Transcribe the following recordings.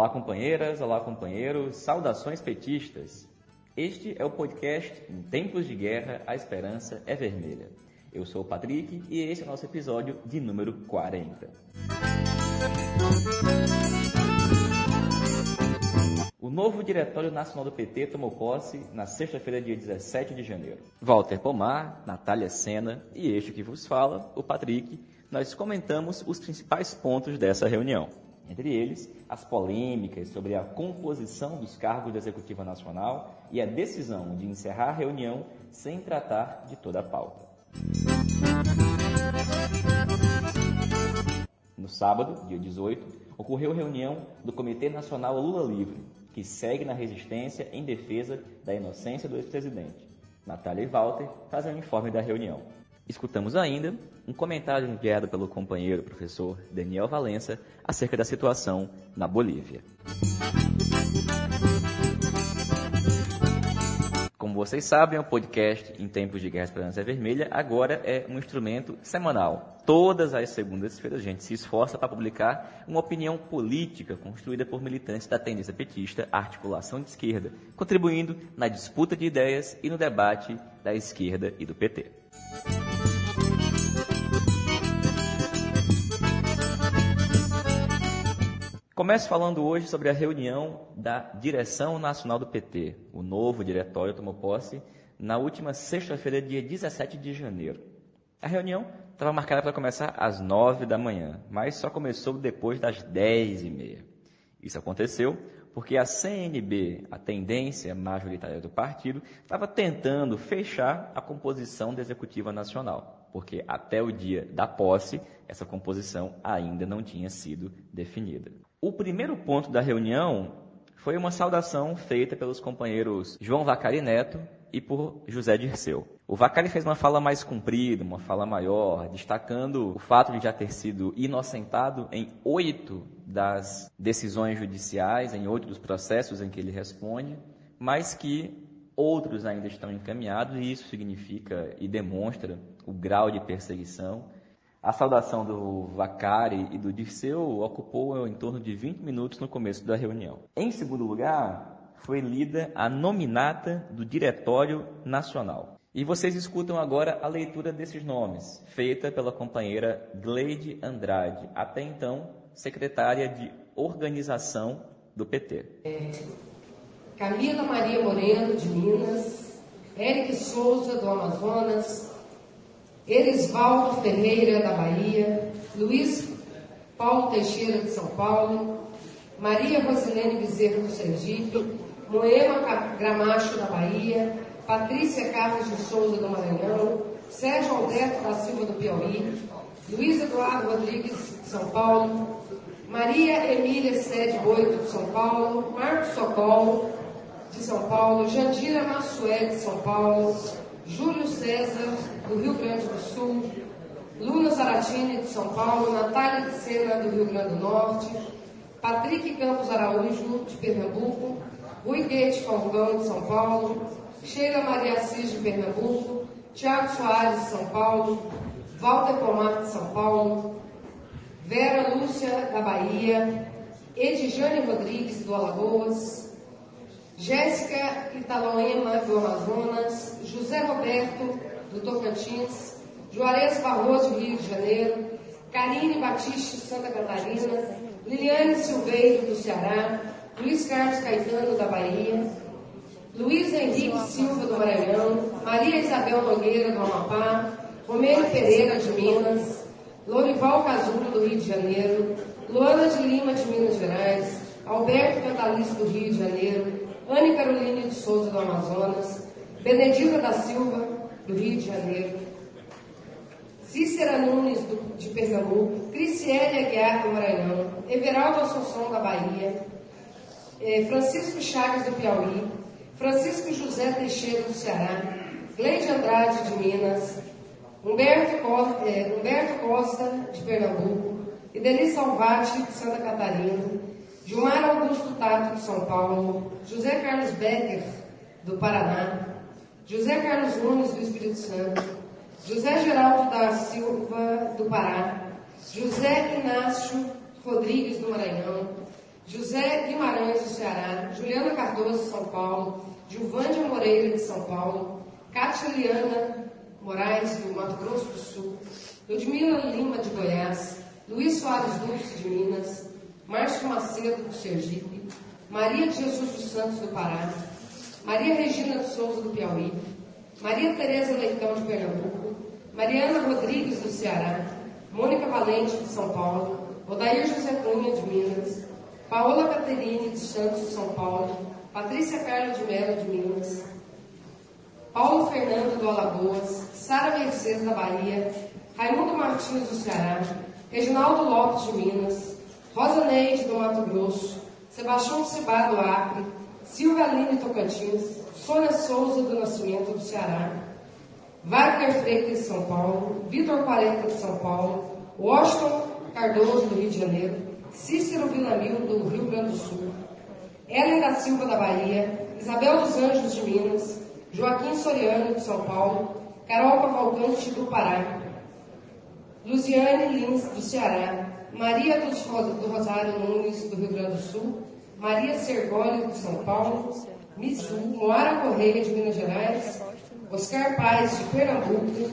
Olá, companheiras, olá, companheiros, saudações petistas. Este é o podcast Em Tempos de Guerra, a Esperança é Vermelha. Eu sou o Patrick e esse é o nosso episódio de número 40. O novo Diretório Nacional do PT tomou posse na sexta-feira, dia 17 de janeiro. Walter Pomar, Natália Sena e este que vos fala, o Patrick, nós comentamos os principais pontos dessa reunião. Entre eles, as polêmicas sobre a composição dos cargos da Executiva Nacional e a decisão de encerrar a reunião sem tratar de toda a pauta. No sábado, dia 18, ocorreu reunião do Comitê Nacional Lula Livre, que segue na resistência em defesa da inocência do ex-presidente. Natália e Walter fazem o informe da reunião. Escutamos ainda um comentário enviado pelo companheiro professor Daniel Valença acerca da situação na Bolívia. Como vocês sabem, o podcast Em Tempos de Guerra Esperança Vermelha agora é um instrumento semanal. Todas as segundas-feiras a gente se esforça para publicar uma opinião política construída por militantes da tendência petista, articulação de esquerda, contribuindo na disputa de ideias e no debate da esquerda e do PT. Começo falando hoje sobre a reunião da direção nacional do PT. O novo diretório tomou posse na última sexta-feira, dia 17 de janeiro. A reunião estava marcada para começar às 9 da manhã, mas só começou depois das 10 e meia. Isso aconteceu porque a CNB, a tendência majoritária do partido, estava tentando fechar a composição da Executiva Nacional, porque até o dia da posse, essa composição ainda não tinha sido definida. O primeiro ponto da reunião foi uma saudação feita pelos companheiros João Vacari Neto e por José Dirceu. O Vacari fez uma fala mais comprida, uma fala maior, destacando o fato de já ter sido inocentado em oito das decisões judiciais, em oito dos processos em que ele responde, mas que outros ainda estão encaminhados, e isso significa e demonstra o grau de perseguição a saudação do Vacari e do Dirceu ocupou em torno de 20 minutos no começo da reunião. Em segundo lugar, foi lida a nominata do Diretório Nacional. E vocês escutam agora a leitura desses nomes, feita pela companheira Gleide Andrade, até então secretária de Organização do PT. Camila Maria Moreno, de Minas, Eric Souza, do Amazonas, Erisvaldo Ferreira, da Bahia, Luiz Paulo Teixeira, de São Paulo, Maria Rosilene Bezerra, do Sergipe, Moema Gramacho, da Bahia, Patrícia Carlos de Souza, do Maranhão, Sérgio Alberto da Silva, do Piauí, Luiz Eduardo Rodrigues, de São Paulo, Maria Emília Sede Boito, de São Paulo, Marcos Socorro, de São Paulo, Jandira Massué, de São Paulo, Júlio César, do Rio Grande do Sul, Luna Saratini, de São Paulo, Natália de Sena, do Rio Grande do Norte, Patrick Campos Araújo, de Pernambuco, Rui Guete Falcão, de São Paulo, Sheila Maria Assis, de Pernambuco, Tiago Soares, de São Paulo, Walter Pomar, de São Paulo, Vera Lúcia, da Bahia, Edjane Rodrigues, do Alagoas, Jéssica Italoema, do Amazonas, José Roberto, do Tocantins, Juarez Barroso, Rio de Janeiro, Karine Batiste, Santa Catarina, Liliane Silveiro, do Ceará, Luiz Carlos Caetano, da Bahia, Luiz Henrique Silva, do Maranhão, Maria Isabel Nogueira, do Amapá, Romero Pereira, de Minas, Lorival Casulo, do Rio de Janeiro, Luana de Lima, de Minas Gerais, Alberto Cantalice, do Rio de Janeiro, Anne Caroline de Souza, do Amazonas, Benedita da Silva, do Rio de Janeiro, Cícera Nunes, do, de Pernambuco, Criciele Aguiar, do Maranhão, Everaldo Assunção, da Bahia, eh, Francisco Chagas, do Piauí, Francisco José Teixeira, do Ceará, Gleide Andrade, de Minas, Humberto Costa, eh, Humberto Costa de Pernambuco, Ideli Salvati, de Santa Catarina, Gilmar Augusto Tato, de São Paulo, José Carlos Becker, do Paraná, José Carlos Nunes, do Espírito Santo, José Geraldo da Silva, do Pará, José Inácio Rodrigues, do Maranhão, José Guimarães, do Ceará, Juliana Cardoso, de São Paulo, Gilvândia Moreira, de São Paulo, Cátia Liana Moraes, do Mato Grosso do Sul, Ludmila Lima, de Goiás, Luiz Soares Dulce, de Minas, Márcio Macedo, do Sergipe, Maria de Jesus dos Santos, do Pará, Maria Regina de Souza, do Piauí, Maria Tereza Leitão, de Pernambuco, Mariana Rodrigues, do Ceará, Mônica Valente, de São Paulo, Odair José Cunha, de Minas, Paola Caterine, de Santos, de São Paulo, Patrícia Carla de Mello, de Minas, Paulo Fernando, do Alagoas, Sara Mercedes, da Bahia, Raimundo Martins, do Ceará, Reginaldo Lopes, de Minas, Rosa Neide, do Mato Grosso, Sebastião Cibá, do Acre, Silvia Aline Tocantins, Sônia Souza, do Nascimento, do Ceará, Wagner Freitas, de São Paulo, Vitor Quarenta, de São Paulo, Washington Cardoso, do Rio de Janeiro, Cícero Villamil, do Rio Grande do Sul, Ellen da Silva, da Bahia, Isabel dos Anjos, de Minas, Joaquim Soriano, de São Paulo, Carol Cavalcante, do Pará, Luciane Lins, do Ceará, Maria do Rosário Nunes, do Rio Grande do Sul, Maria Sergólio, de São Paulo, Mizu, Moara Correia, de Minas Gerais, Oscar Paz, de Pernambuco,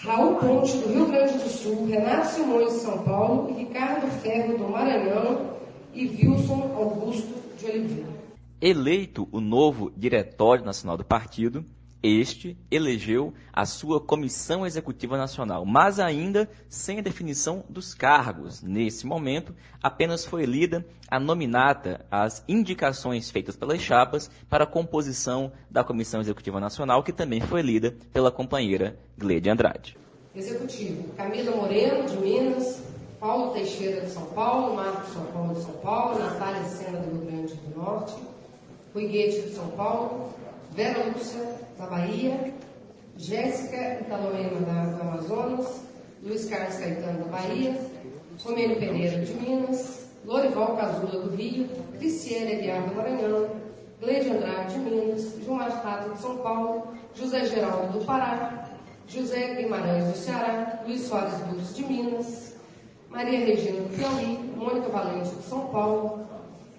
Raul Ponte, do Rio Grande do Sul, Renato Simões, de São Paulo, Ricardo Ferro, do Maranhão e Wilson Augusto de Oliveira. Eleito o novo Diretório Nacional do Partido, este elegeu a sua Comissão Executiva Nacional, mas ainda sem a definição dos cargos. Nesse momento, apenas foi lida a nominata, as indicações feitas pelas chapas para a composição da Comissão Executiva Nacional, que também foi lida pela companheira Gleide Andrade. Executivo: Camila Moreno, de Minas, Paulo Teixeira, de São Paulo, Marcos São Paulo, de São Paulo, Natália Sena, do Rio Grande do Norte, Rui Guedes, de São Paulo, Vera Lúcia, da Bahia, Jéssica Italoema, da, do Amazonas, Luiz Carlos Caetano, da Bahia, Romênio Pereira, de Minas, Lorival Casula, do Rio, Cristiane Aguiar, do Maranhão, Gleide Andrade, de Minas, João Tato, de São Paulo, José Geraldo, do Pará, José Guimarães, do Ceará, Luiz Soares Dulce, de Minas, Maria Regina, do Piauí, Mônica Valente, de São Paulo,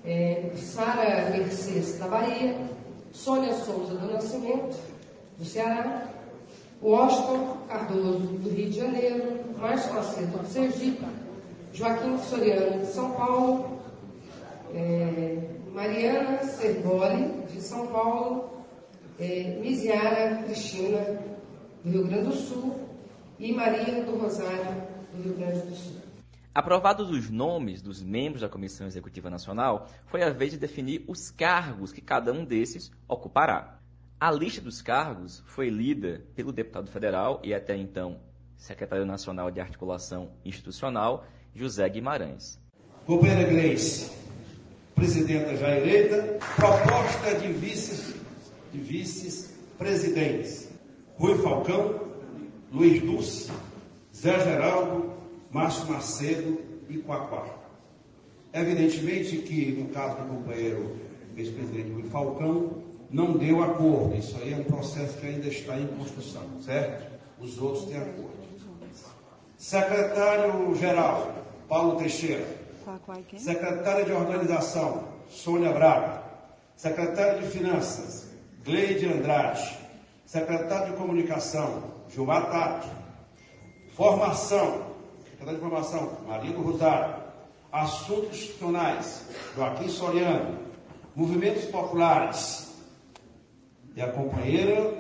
é, Sara Mercedes, da Bahia, Sônia Souza do Nascimento, do Ceará, Washington Cardoso, do Rio de Janeiro, Márcio Macedo, do Sergipe, Joaquim Soriano, de São Paulo, é, Mariana Sergoli, de São Paulo, é, Misiara Cristina, do Rio Grande do Sul, e Maria do Rosário, do Rio Grande do Sul. Aprovados os nomes dos membros da Comissão Executiva Nacional, foi a vez de definir os cargos que cada um desses ocupará. A lista dos cargos foi lida pelo deputado federal e até então secretário nacional de Articulação Institucional, José Guimarães. Companheira Gleice, presidenta já eleita, proposta de vices, de vices-presidentes. Rui Falcão, Luiz Dulce, Zé Geraldo, Márcio Macedo e Quaquá. Evidentemente que, no caso do companheiro ex-presidente Rui Falcão, não deu acordo. Isso aí é um processo que ainda está em construção, certo? Os outros têm acordo. Secretário-geral, Paulo Teixeira. Secretária de Organização, Sônia Braga. Secretário de Finanças, Gleide Andrade. Secretário de Comunicação, Gilmar Tato. Formação, Secretaria de Informação, Maria Rosário. Assuntos Institucionais, Joaquim Soriano. Movimentos Populares. E a companheira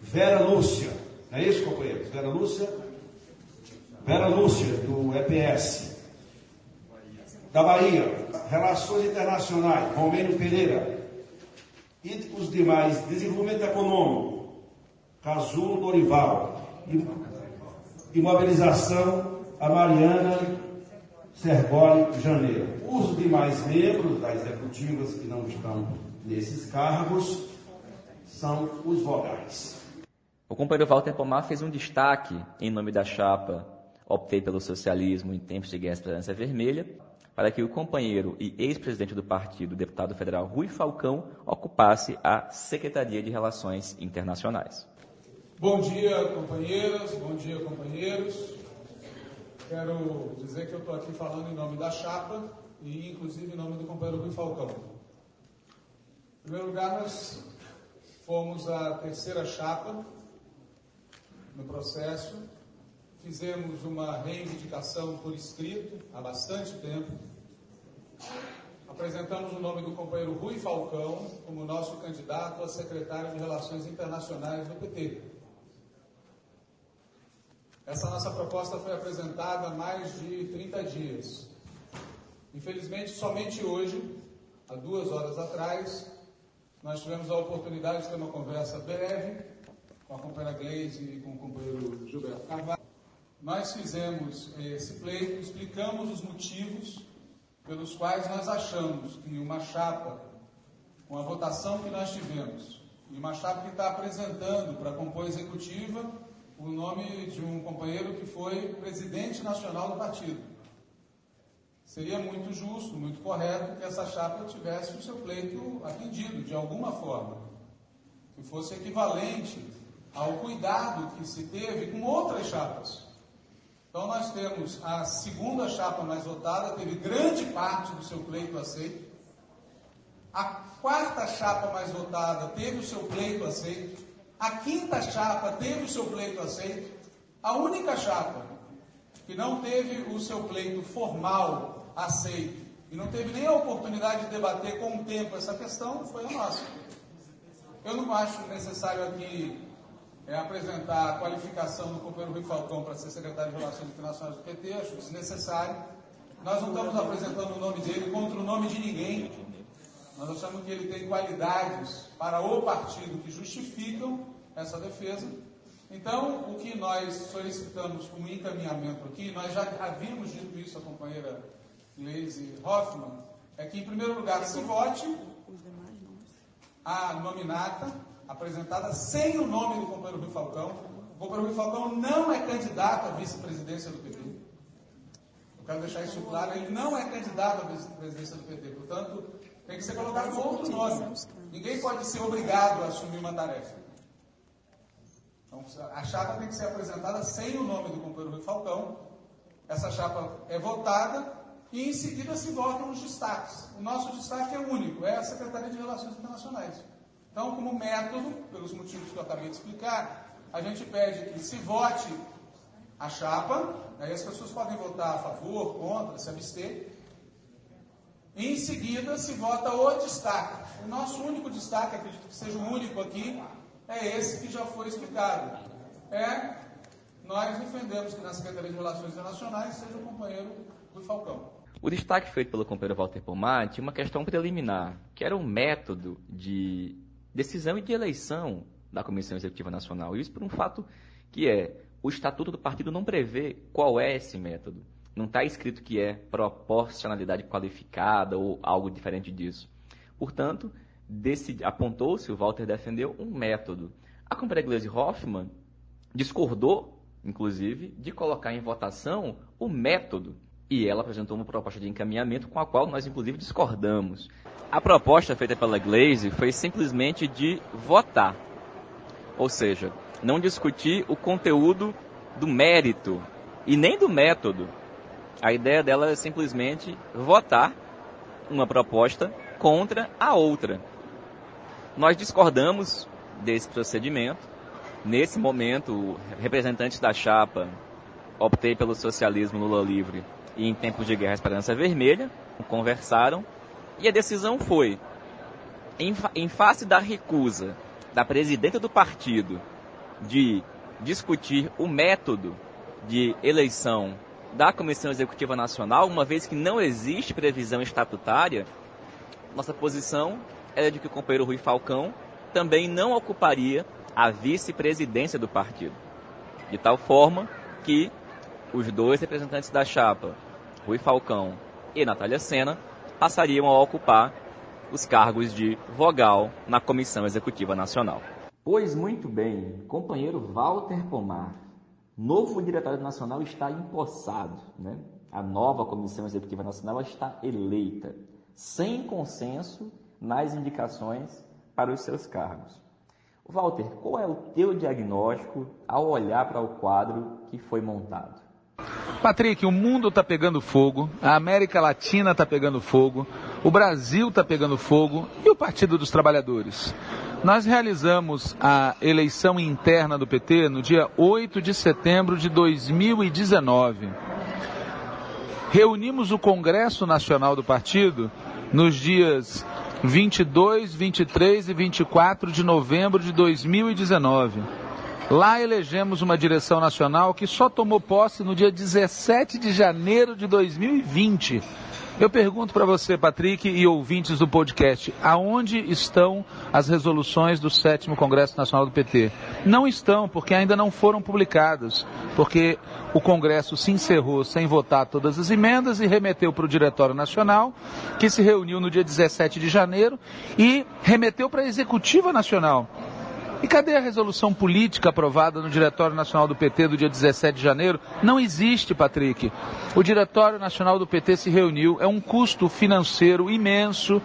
Vera Lúcia. É isso, companheiros? Vera Lúcia? Vera Lúcia, do EPS. Da Bahia. Relações Internacionais, Romênio Pereira. E os demais, Desenvolvimento Econômico, Casulo Dorival. Imobilização a Mariana Sergoli Janeiro. Os demais membros das executivas que não estão nesses cargos são os vogais. O companheiro Walter Pomar fez um destaque em nome da chapa Optei pelo Socialismo em Tempos de Guerra Esperança Vermelha, para que o companheiro e ex-presidente do partido, deputado federal Rui Falcão, ocupasse a Secretaria de Relações Internacionais. Bom dia, companheiras, bom dia, companheiros. Quero dizer que eu estou aqui falando em nome da chapa e inclusive em nome do companheiro Rui Falcão. Em primeiro lugar, nós fomos a terceira chapa no processo, fizemos uma reivindicação por escrito há bastante tempo, apresentamos o nome do companheiro Rui Falcão como nosso candidato a secretário de Relações Internacionais do PT. Essa nossa proposta foi apresentada há mais de 30 dias. Infelizmente, somente hoje, há duas horas atrás, nós tivemos a oportunidade de ter uma conversa breve com a companheira Gleise e com o companheiro Gilberto Carvalho. Nós fizemos esse pleito, explicamos os motivos pelos quais nós achamos que uma chapa, com a votação que nós tivemos, e uma chapa que está apresentando para compor a executiva o nome de um companheiro que foi presidente nacional do partido. Seria muito justo, muito correto que essa chapa tivesse o seu pleito atendido de alguma forma, que fosse equivalente ao cuidado que se teve com outras chapas. Então nós temos a segunda chapa mais votada, teve grande parte do seu pleito aceito. A quarta chapa mais votada teve o seu pleito aceito. A quinta chapa teve o seu pleito aceito. A única chapa que não teve o seu pleito formal aceito e não teve nem a oportunidade de debater com o tempo essa questão foi a nossa. Eu não acho necessário aqui é, apresentar a qualificação do companheiro Rui Falcão para ser secretário de Relações Internacionais do PT, acho desnecessário. Nós não estamos apresentando o nome dele contra o nome de ninguém. Nós achamos que ele tem qualidades para o partido que justificam essa defesa. Então, o que nós solicitamos como encaminhamento aqui, nós já havíamos dito isso à companheira Leise Hoffmann, é que, em primeiro lugar, se vote a nominata apresentada sem o nome do companheiro Rui Falcão. O companheiro Rui Falcão não é candidato à vice-presidência do PT. Eu quero deixar isso claro, ele não é candidato à vice-presidência do PT. Portanto, tem que ser colocado outro nome. Ninguém pode ser obrigado a assumir uma tarefa. Então, a chapa tem que ser apresentada sem o nome do companheiro Rui Falcão. Essa chapa é votada e em seguida se votam os destaques. O nosso destaque é único, é a Secretaria de Relações Internacionais. Então, como método, pelos motivos que eu acabei de explicar, a gente pede que se vote a chapa, aí as pessoas podem votar a favor, contra, se abster. Em seguida se vota o destaque. O nosso único destaque, acredito que seja o único aqui, é esse que já foi explicado. É nós defendemos que na Secretaria de Relações Internacionais seja o companheiro Rui Falcão. O destaque feito pelo companheiro Walter Pomar tinha uma questão preliminar, que era o método de decisão e de eleição da Comissão Executiva Nacional. Isso por um fato que é, o Estatuto do Partido não prevê qual é esse método. Não está escrito que é proporcionalidade qualificada ou algo diferente disso. Portanto, apontou-se, o Walter defendeu, um método. A companheira Gleisi Hoffmann discordou, inclusive, de colocar em votação o método. E ela apresentou uma proposta de encaminhamento com a qual nós, inclusive, discordamos. A proposta feita pela Glaze foi simplesmente de votar. Ou seja, não discutir o conteúdo do mérito e nem do método. A ideia dela é simplesmente votar uma proposta contra a outra. Nós discordamos desse procedimento. Nesse momento, representantes da chapa optei pelo socialismo Lula livre e em tempos de guerra Esperança Vermelha conversaram e a decisão foi, em, em face da recusa da presidenta do partido de discutir o método de eleição da Comissão Executiva Nacional, uma vez que não existe previsão estatutária, nossa posição era de que o companheiro Rui Falcão também não ocuparia a vice-presidência do partido. De tal forma que os dois representantes da chapa, Rui Falcão e Natália Sena, passariam a ocupar os cargos de vogal na Comissão Executiva Nacional. Pois muito bem, companheiro Walter Pomar, novo diretório nacional está empossado, né? A nova Comissão Executiva Nacional está eleita, sem consenso nas indicações para os seus cargos. Walter, qual é o teu diagnóstico ao olhar para o quadro que foi montado? Patrick, o mundo está pegando fogo, a América Latina está pegando fogo, o Brasil está pegando fogo e o Partido dos Trabalhadores. Nós realizamos a eleição interna do PT no dia 8 de setembro de 2019. Reunimos o Congresso Nacional do Partido nos dias 22, 23 e 24 de novembro de 2019. Lá elegemos uma direção nacional que só tomou posse no dia 17 de janeiro de 2020. Eu pergunto para você, Patrick, e ouvintes do podcast, aonde estão as resoluções do sétimo Congresso Nacional do PT? Não estão, porque ainda não foram publicadas, porque o Congresso se encerrou sem votar todas as emendas e remeteu para o Diretório Nacional, que se reuniu no dia 17 de janeiro e remeteu para a Executiva Nacional. E cadê a resolução política aprovada no Diretório Nacional do PT do dia 17 de janeiro? Não existe, Patrick. O Diretório Nacional do PT se reuniu, é um custo financeiro imenso,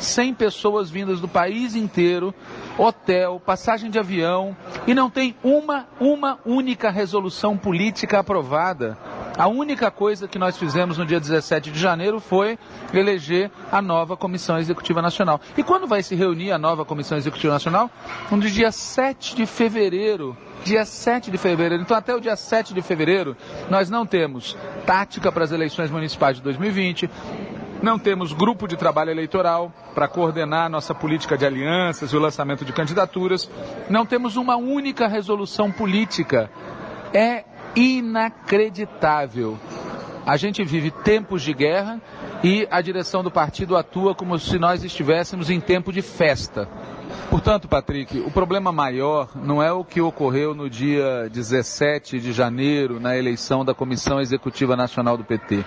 100 pessoas vindas do país inteiro, hotel, passagem de avião, e não tem uma, uma única resolução política aprovada. A única coisa que nós fizemos no dia 17 de janeiro foi eleger a nova Comissão Executiva Nacional. E quando vai se reunir a nova Comissão Executiva Nacional? No dia 7 de fevereiro dia 7 de fevereiro. Então, até o dia 7 de fevereiro, nós não temos tática para as eleições municipais de 2020, não temos grupo de trabalho eleitoral para coordenar nossa política de alianças e o lançamento de candidaturas, não temos uma única resolução política. É inacreditável. A gente vive tempos de guerra e a direção do partido atua como se nós estivéssemos em tempo de festa. Portanto, Patrick, o problema maior não é o que ocorreu no dia 17 de janeiro na eleição da Comissão Executiva Nacional do PT.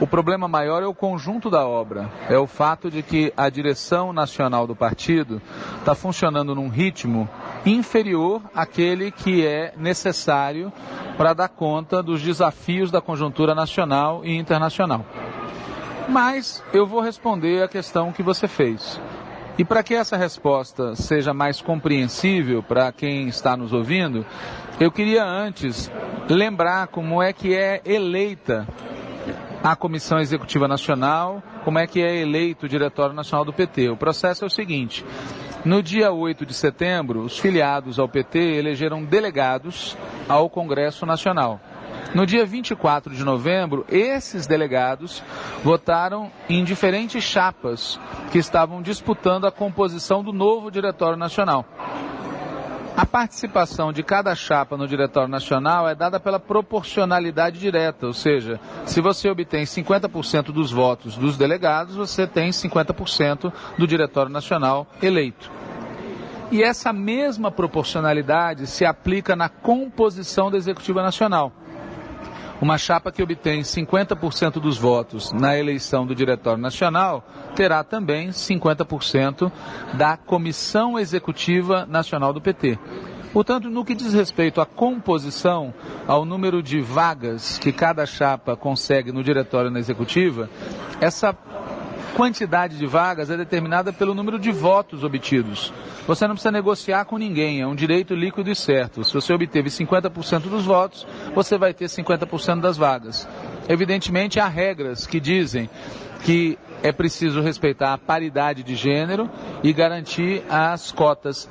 O problema maior é o conjunto da obra. É o fato de que a direção nacional do partido está funcionando num ritmo inferior àquele que é necessário para dar conta dos desafios da conjuntura nacional e internacional. Mas eu vou responder a questão que você fez. E para que essa resposta seja mais compreensível para quem está nos ouvindo, eu queria antes lembrar como é que é eleita a Comissão Executiva Nacional, como é que é eleito o Diretório Nacional do PT. O processo é o seguinte: no dia 8 de setembro, os filiados ao PT elegeram delegados ao Congresso Nacional. No dia 24 de novembro, esses delegados votaram em diferentes chapas que estavam disputando a composição do novo Diretório Nacional. A participação de cada chapa no Diretório Nacional é dada pela proporcionalidade direta, ou seja, se você obtém 50% dos votos dos delegados, você tem 50% do Diretório Nacional eleito. E essa mesma proporcionalidade se aplica na composição da Executiva Nacional. Uma chapa que obtém 50% dos votos na eleição do Diretório Nacional terá também 50% da Comissão Executiva Nacional do PT. Portanto, no que diz respeito à composição, ao número de vagas que cada chapa consegue no diretório na executiva, essa quantidade de vagas é determinada pelo número de votos obtidos. Você não precisa negociar com ninguém, é um direito líquido e certo. Se você obteve 50% dos votos, você vai ter 50% das vagas. Evidentemente, há regras que dizem que é preciso respeitar a paridade de gênero e garantir as cotas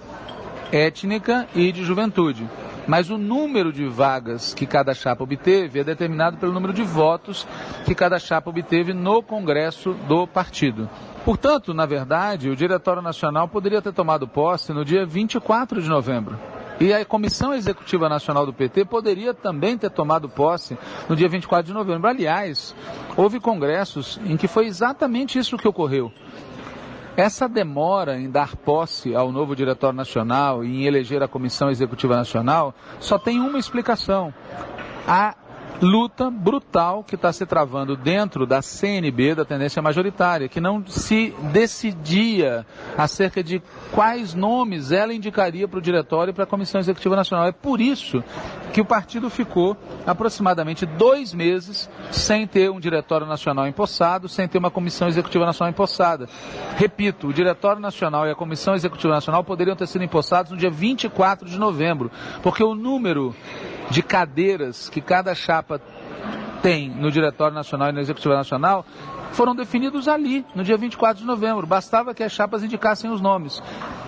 étnica e de juventude mas o número de vagas que cada chapa obteve é determinado pelo número de votos que cada chapa obteve no Congresso do partido. Portanto, na verdade, o Diretório Nacional poderia ter tomado posse no dia 24 de novembro. E a Comissão Executiva Nacional do PT poderia também ter tomado posse no dia 24 de novembro. Aliás, houve congressos em que foi exatamente isso que ocorreu. Essa demora em dar posse ao novo Diretório Nacional e em eleger a Comissão Executiva Nacional só tem uma explicação. A luta brutal que está se travando dentro da CNB, da tendência majoritária, que não se decidia acerca de quais nomes ela indicaria para o diretório e para a Comissão Executiva Nacional. É por isso que o partido ficou aproximadamente dois meses sem ter um diretório nacional empossado, sem ter uma Comissão Executiva Nacional empossada. Repito, o Diretório Nacional e a Comissão Executiva Nacional poderiam ter sido empossados no dia 24 de novembro, porque o número de cadeiras que cada chapa tem no Diretório Nacional e na Executiva Nacional foram definidos ali, no dia 24 de novembro. Bastava que as chapas indicassem os nomes.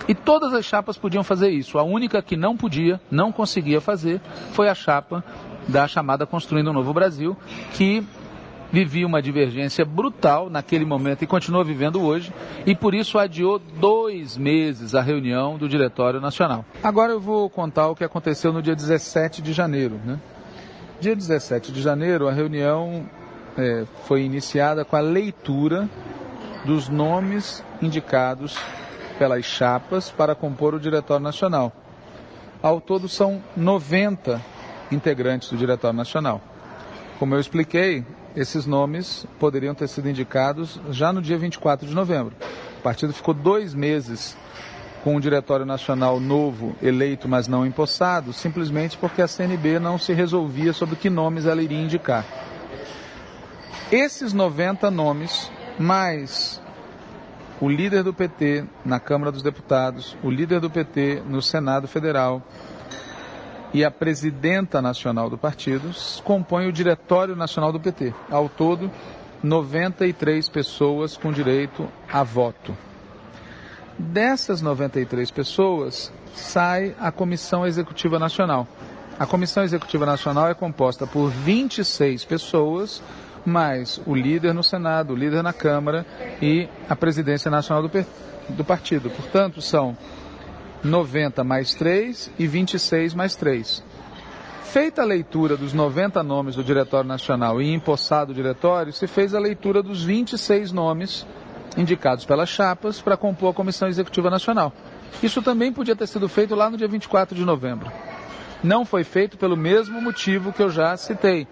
E todas as chapas podiam fazer isso. A única que não podia, não conseguia fazer, foi a chapa da chamada Construindo um Novo Brasil, que vivia uma divergência brutal naquele momento e continua vivendo hoje, e por isso adiou dois meses a reunião do Diretório Nacional. Agora eu vou contar o que aconteceu no dia 17 de janeiro. Né? Dia 17 de janeiro, a reunião é, foi iniciada com a leitura dos nomes indicados pelas chapas para compor o Diretório Nacional. Ao todo são 90 integrantes do Diretório Nacional. Como eu expliquei, esses nomes poderiam ter sido indicados já no dia 24 de novembro. O partido ficou dois meses com um diretório nacional novo, eleito, mas não empossado, simplesmente porque a CNB não se resolvia sobre que nomes ela iria indicar. Esses 90 nomes, mais o líder do PT na Câmara dos Deputados, o líder do PT no Senado Federal, e a presidenta nacional do partido compõem o Diretório Nacional do PT. Ao todo, 93 pessoas com direito a voto. Dessas 93 pessoas, sai a Comissão Executiva Nacional. A Comissão Executiva Nacional é composta por 26 pessoas, mais o líder no Senado, o líder na Câmara e a presidência nacional do, do partido. Portanto, são 90 mais 3 e 26 mais 3. Feita a leitura dos 90 nomes do Diretório Nacional e empossado o diretório, se fez a leitura dos 26 nomes indicados pelas chapas para compor a Comissão Executiva Nacional. Isso também podia ter sido feito lá no dia 24 de novembro. Não foi feito pelo mesmo motivo que eu já citei.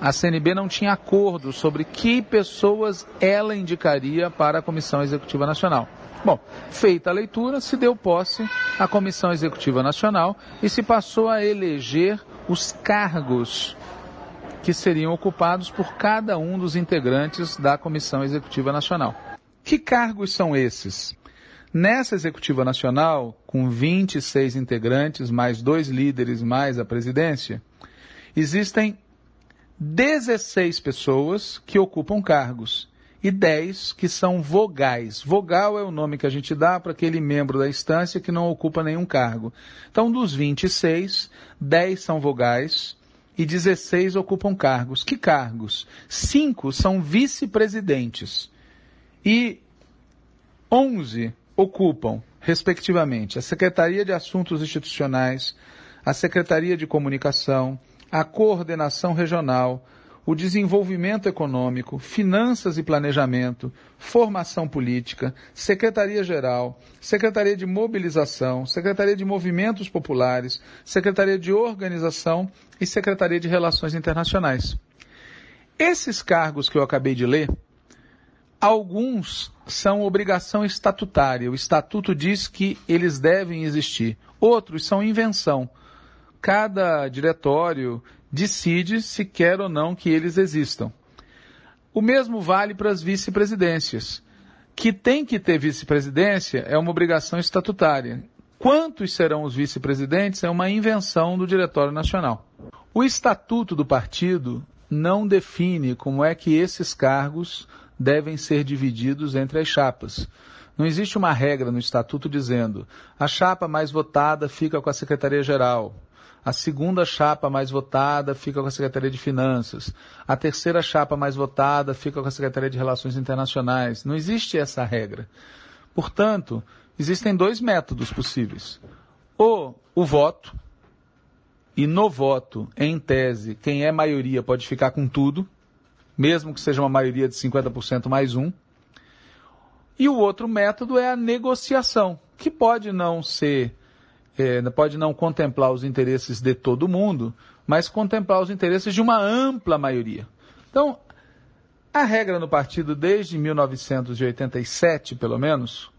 A CNB não tinha acordo sobre que pessoas ela indicaria para a Comissão Executiva Nacional. Bom, feita a leitura, se deu posse à Comissão Executiva Nacional e se passou a eleger os cargos que seriam ocupados por cada um dos integrantes da Comissão Executiva Nacional. Que cargos são esses? Nessa Executiva Nacional, com 26 integrantes, mais dois líderes, mais a presidência, existem 16 pessoas que ocupam cargos e 10 que são vogais. Vogal é o nome que a gente dá para aquele membro da instância que não ocupa nenhum cargo. Então, dos 26, 10 são vogais e 16 ocupam cargos. Que cargos? Cinco são vice-presidentes e 11 ocupam, respectivamente, a Secretaria de Assuntos Institucionais, a Secretaria de Comunicação, a Coordenação Regional, o desenvolvimento econômico, finanças e planejamento, formação política, secretaria-geral, secretaria de mobilização, secretaria de movimentos populares, secretaria de organização e secretaria de relações internacionais. Esses cargos que eu acabei de ler, alguns são obrigação estatutária. O estatuto diz que eles devem existir. Outros são invenção. Cada diretório decide se quer ou não que eles existam. O mesmo vale para as vice-presidências. Que tem que ter vice-presidência é uma obrigação estatutária. Quantos serão os vice-presidentes é uma invenção do Diretório Nacional. O estatuto do partido não define como é que esses cargos devem ser divididos entre as chapas. Não existe uma regra no estatuto dizendo a chapa mais votada fica com a secretaria-geral, a segunda chapa mais votada fica com a Secretaria de Finanças. A terceira chapa mais votada fica com a Secretaria de Relações Internacionais. Não existe essa regra. Portanto, existem dois métodos possíveis. Ou o voto, e no voto, em tese, quem é maioria pode ficar com tudo, mesmo que seja uma maioria de 50% mais um. E o outro método é a negociação, que pode não ser é, pode não contemplar os interesses de todo mundo, mas contemplar os interesses de uma ampla maioria. Então, a regra no partido desde 1987, pelo menos,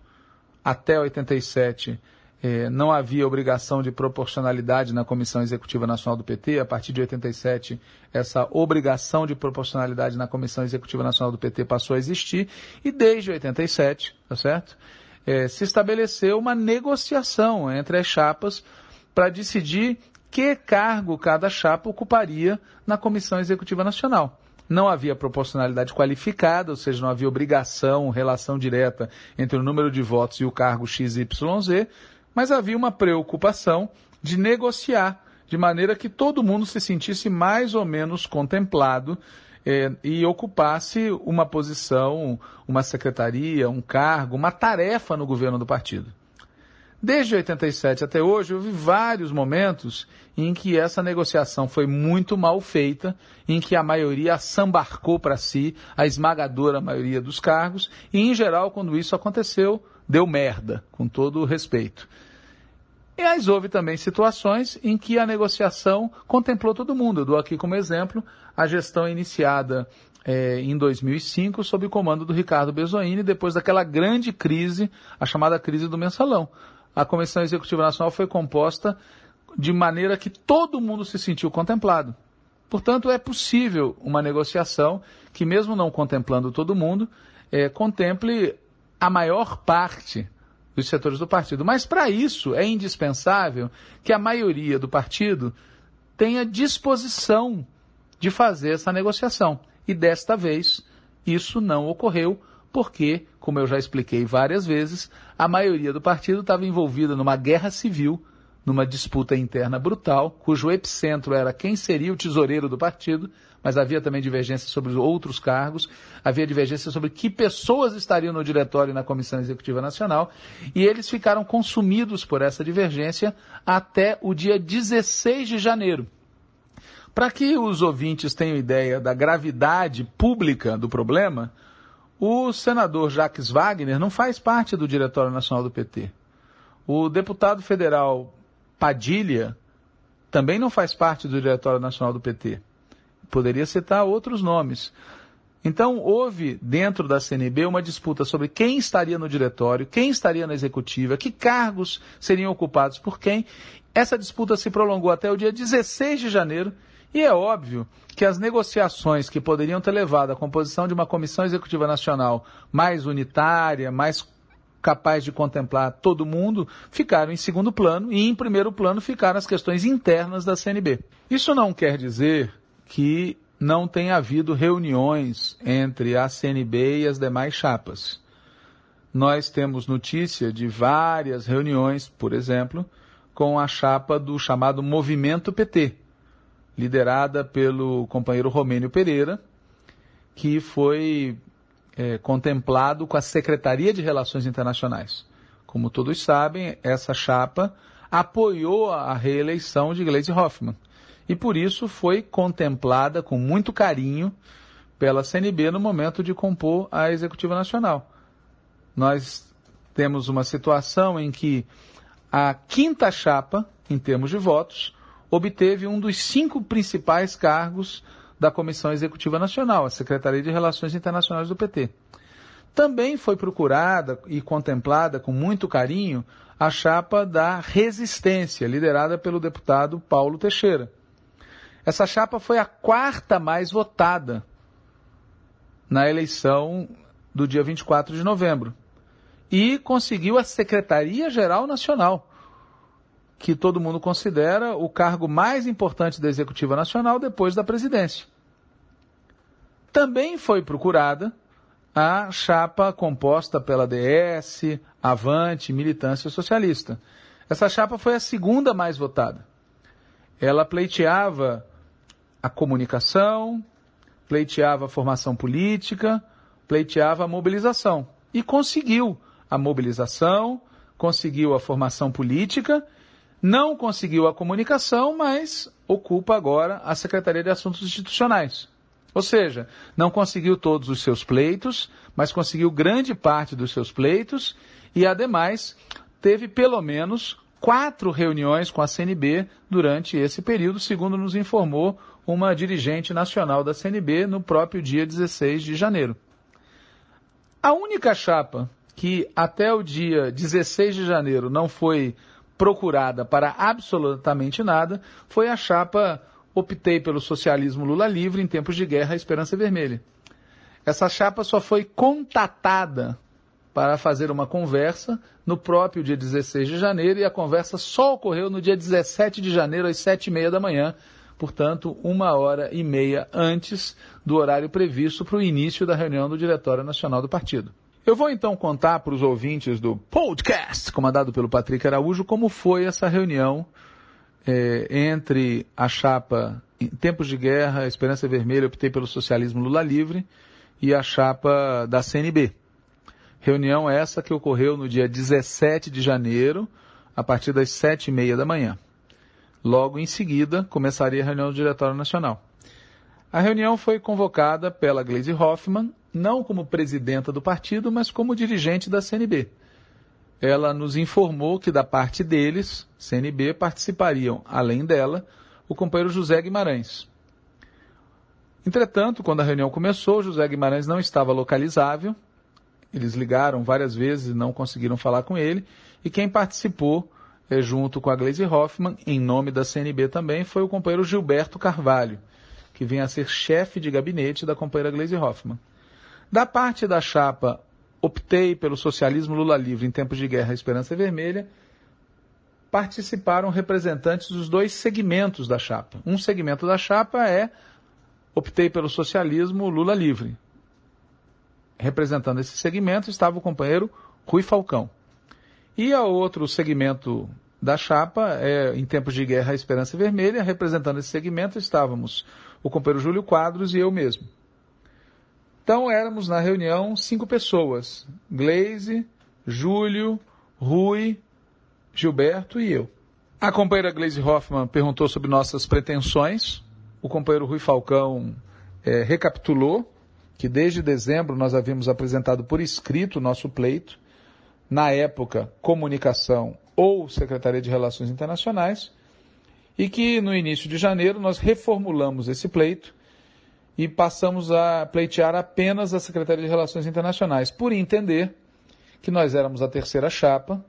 até 87, é, não havia obrigação de proporcionalidade na Comissão Executiva Nacional do PT. A partir de 87, essa obrigação de proporcionalidade na Comissão Executiva Nacional do PT passou a existir. E desde 87, tá certo? É, se estabeleceu uma negociação entre as chapas para decidir que cargo cada chapa ocuparia na Comissão Executiva Nacional. Não havia proporcionalidade qualificada, ou seja, não havia obrigação, relação direta entre o número de votos e o cargo XYZ, mas havia uma preocupação de negociar de maneira que todo mundo se sentisse mais ou menos contemplado eh, e ocupasse uma posição, uma secretaria, um cargo, uma tarefa no governo do partido. Desde 87 até hoje, houve vários momentos em que essa negociação foi muito mal feita, em que a maioria sambarcou para si a esmagadora maioria dos cargos, e em geral, quando isso aconteceu, deu merda, com todo o respeito. E aí houve também situações em que a negociação contemplou todo mundo. Eu dou aqui como exemplo a gestão iniciada é, em 2005 sob o comando do Ricardo Bezoini, depois daquela grande crise, a chamada crise do mensalão a Comissão Executiva Nacional foi composta de maneira que todo mundo se sentiu contemplado. Portanto, é possível uma negociação que, mesmo não contemplando todo mundo, é, contemple a maior parte dos setores do partido. Mas, para isso, é indispensável que a maioria do partido tenha disposição de fazer essa negociação. E desta vez, isso não ocorreu, porque, como eu já expliquei várias vezes, a maioria do partido estava envolvida numa guerra civil, numa disputa interna brutal, cujo epicentro era quem seria o tesoureiro do partido, mas havia também divergência sobre outros cargos, havia divergência sobre que pessoas estariam no diretório e na Comissão Executiva Nacional, e eles ficaram consumidos por essa divergência até o dia 16 de janeiro. Para que os ouvintes tenham ideia da gravidade pública do problema, o senador Jacques Wagner não faz parte do Diretório Nacional do PT. O deputado federal Padilha também não faz parte do Diretório Nacional do PT. Poderia citar outros nomes. Então, houve dentro da CNB uma disputa sobre quem estaria no diretório, quem estaria na executiva, que cargos seriam ocupados por quem. Essa disputa se prolongou até o dia 16 de janeiro e é óbvio que as negociações que poderiam ter levado à composição de uma comissão executiva nacional mais unitária, mais capaz de contemplar todo mundo, ficaram em segundo plano e em primeiro plano ficaram as questões internas da CNB. Isso não quer dizer que não tenha havido reuniões entre a CNB e as demais chapas. Nós temos notícia de várias reuniões, por exemplo, com a chapa do chamado Movimento PT, liderada pelo companheiro Romênio Pereira, que foi é, contemplado com a Secretaria de Relações Internacionais. Como todos sabem, essa chapa apoiou a reeleição de Gleisi Hoffmann e por isso foi contemplada com muito carinho pela CNB no momento de compor a Executiva Nacional. Nós temos uma situação em que a quinta chapa, em termos de votos, obteve um dos cinco principais cargos da Comissão Executiva Nacional, a Secretaria de Relações Internacionais do PT. Também foi procurada e contemplada com muito carinho a chapa da Resistência, liderada pelo deputado Paulo Teixeira. Essa chapa foi a quarta mais votada na eleição do dia 24 de novembro e conseguiu a Secretaria-Geral Nacional que todo mundo considera o cargo mais importante da Executiva Nacional depois da presidência. Também foi procurada a chapa composta pela DS, Avante, Militância Socialista. Essa chapa foi a segunda mais votada. Ela pleiteava a comunicação, pleiteava a formação política, pleiteava a mobilização. E conseguiu a mobilização, conseguiu a formação política não conseguiu a comunicação, mas ocupa agora a Secretaria de Assuntos Institucionais. Ou seja, não conseguiu todos os seus pleitos, mas conseguiu grande parte dos seus pleitos e, ademais, teve pelo menos quatro reuniões com a CNB durante esse período, segundo nos informou uma dirigente nacional da CNB no próprio dia 16 de janeiro. A única chapa que até o dia 16 de janeiro não foi procurada para absolutamente nada foi a chapa Optei pelo Socialismo Lula Livre em tempos de guerra Esperança Vermelha. Essa chapa só foi contatada para fazer uma conversa no próprio dia 16 de janeiro e a conversa só ocorreu no dia 17 de janeiro às sete e meia da manhã, portanto, uma hora e meia antes do horário previsto para o início da reunião do Diretório Nacional do Partido. Eu vou então contar para os ouvintes do podcast, comandado pelo Patrick Araújo, como foi essa reunião é, entre a chapa em tempos de guerra, Esperança Vermelha, optei pelo socialismo Lula livre, e a chapa da CNB. Reunião essa que ocorreu no dia 17 de janeiro, a partir das sete e meia da manhã. Logo em seguida, começaria a reunião do Diretório Nacional. A reunião foi convocada pela Gleisi Hoffmann, não como presidenta do partido, mas como dirigente da CNB. Ela nos informou que da parte deles, CNB, participariam, além dela, o companheiro José Guimarães. Entretanto, quando a reunião começou, José Guimarães não estava localizável. Eles ligaram várias vezes e não conseguiram falar com ele. E quem participou, junto com a Gleisi Hoffmann, em nome da CNB também, foi o companheiro Gilberto Carvalho, que vem a ser chefe de gabinete da companheira Gleisi Hoffmann. Da parte da chapa, optei pelo socialismo Lula livre em tempos de guerra Esperança Vermelha, participaram representantes dos dois segmentos da chapa. Um segmento da chapa é optei pelo socialismo Lula livre. Representando esse segmento estava o companheiro Rui Falcão. E a outro segmento da chapa, é, em tempos de guerra, a Esperança Vermelha, representando esse segmento estávamos o companheiro Júlio Quadros e eu mesmo. Então éramos na reunião cinco pessoas: Glaze, Júlio, Rui, Gilberto e eu. A companheira Glaze Hoffman perguntou sobre nossas pretensões. O companheiro Rui Falcão é, recapitulou que desde dezembro nós havíamos apresentado por escrito o nosso pleito, na época, comunicação ou Secretaria de Relações Internacionais, e que no início de janeiro nós reformulamos esse pleito e passamos a pleitear apenas a Secretaria de Relações Internacionais, por entender que nós éramos a terceira chapa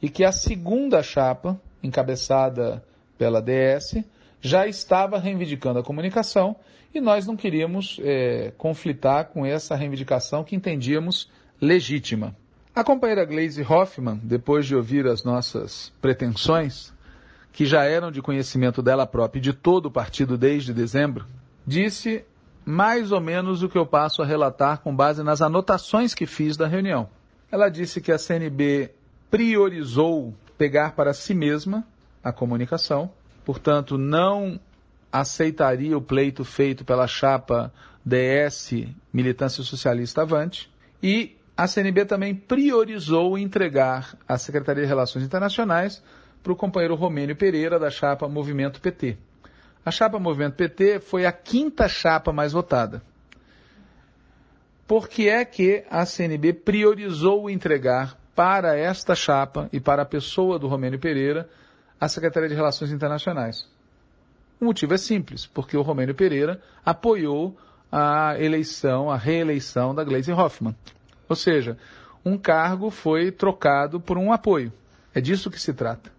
e que a segunda chapa, encabeçada pela DS, já estava reivindicando a comunicação e nós não queríamos é, conflitar com essa reivindicação que entendíamos legítima. A companheira Glaze Hoffman, depois de ouvir as nossas pretensões, que já eram de conhecimento dela própria e de todo o partido desde dezembro, disse mais ou menos o que eu passo a relatar com base nas anotações que fiz da reunião. Ela disse que a CNB priorizou pegar para si mesma a comunicação, portanto, não aceitaria o pleito feito pela chapa DS Militância Socialista Avante, e a CNB também priorizou entregar a Secretaria de Relações Internacionais para o companheiro Romênio Pereira, da chapa Movimento PT. A chapa Movimento PT foi a quinta chapa mais votada. Por que é que a CNB priorizou entregar para esta chapa e para a pessoa do Romênio Pereira a Secretaria de Relações Internacionais. O motivo é simples, porque o Romênio Pereira apoiou a eleição, a reeleição da Gleisi Hoffmann. Ou seja, um cargo foi trocado por um apoio. É disso que se trata.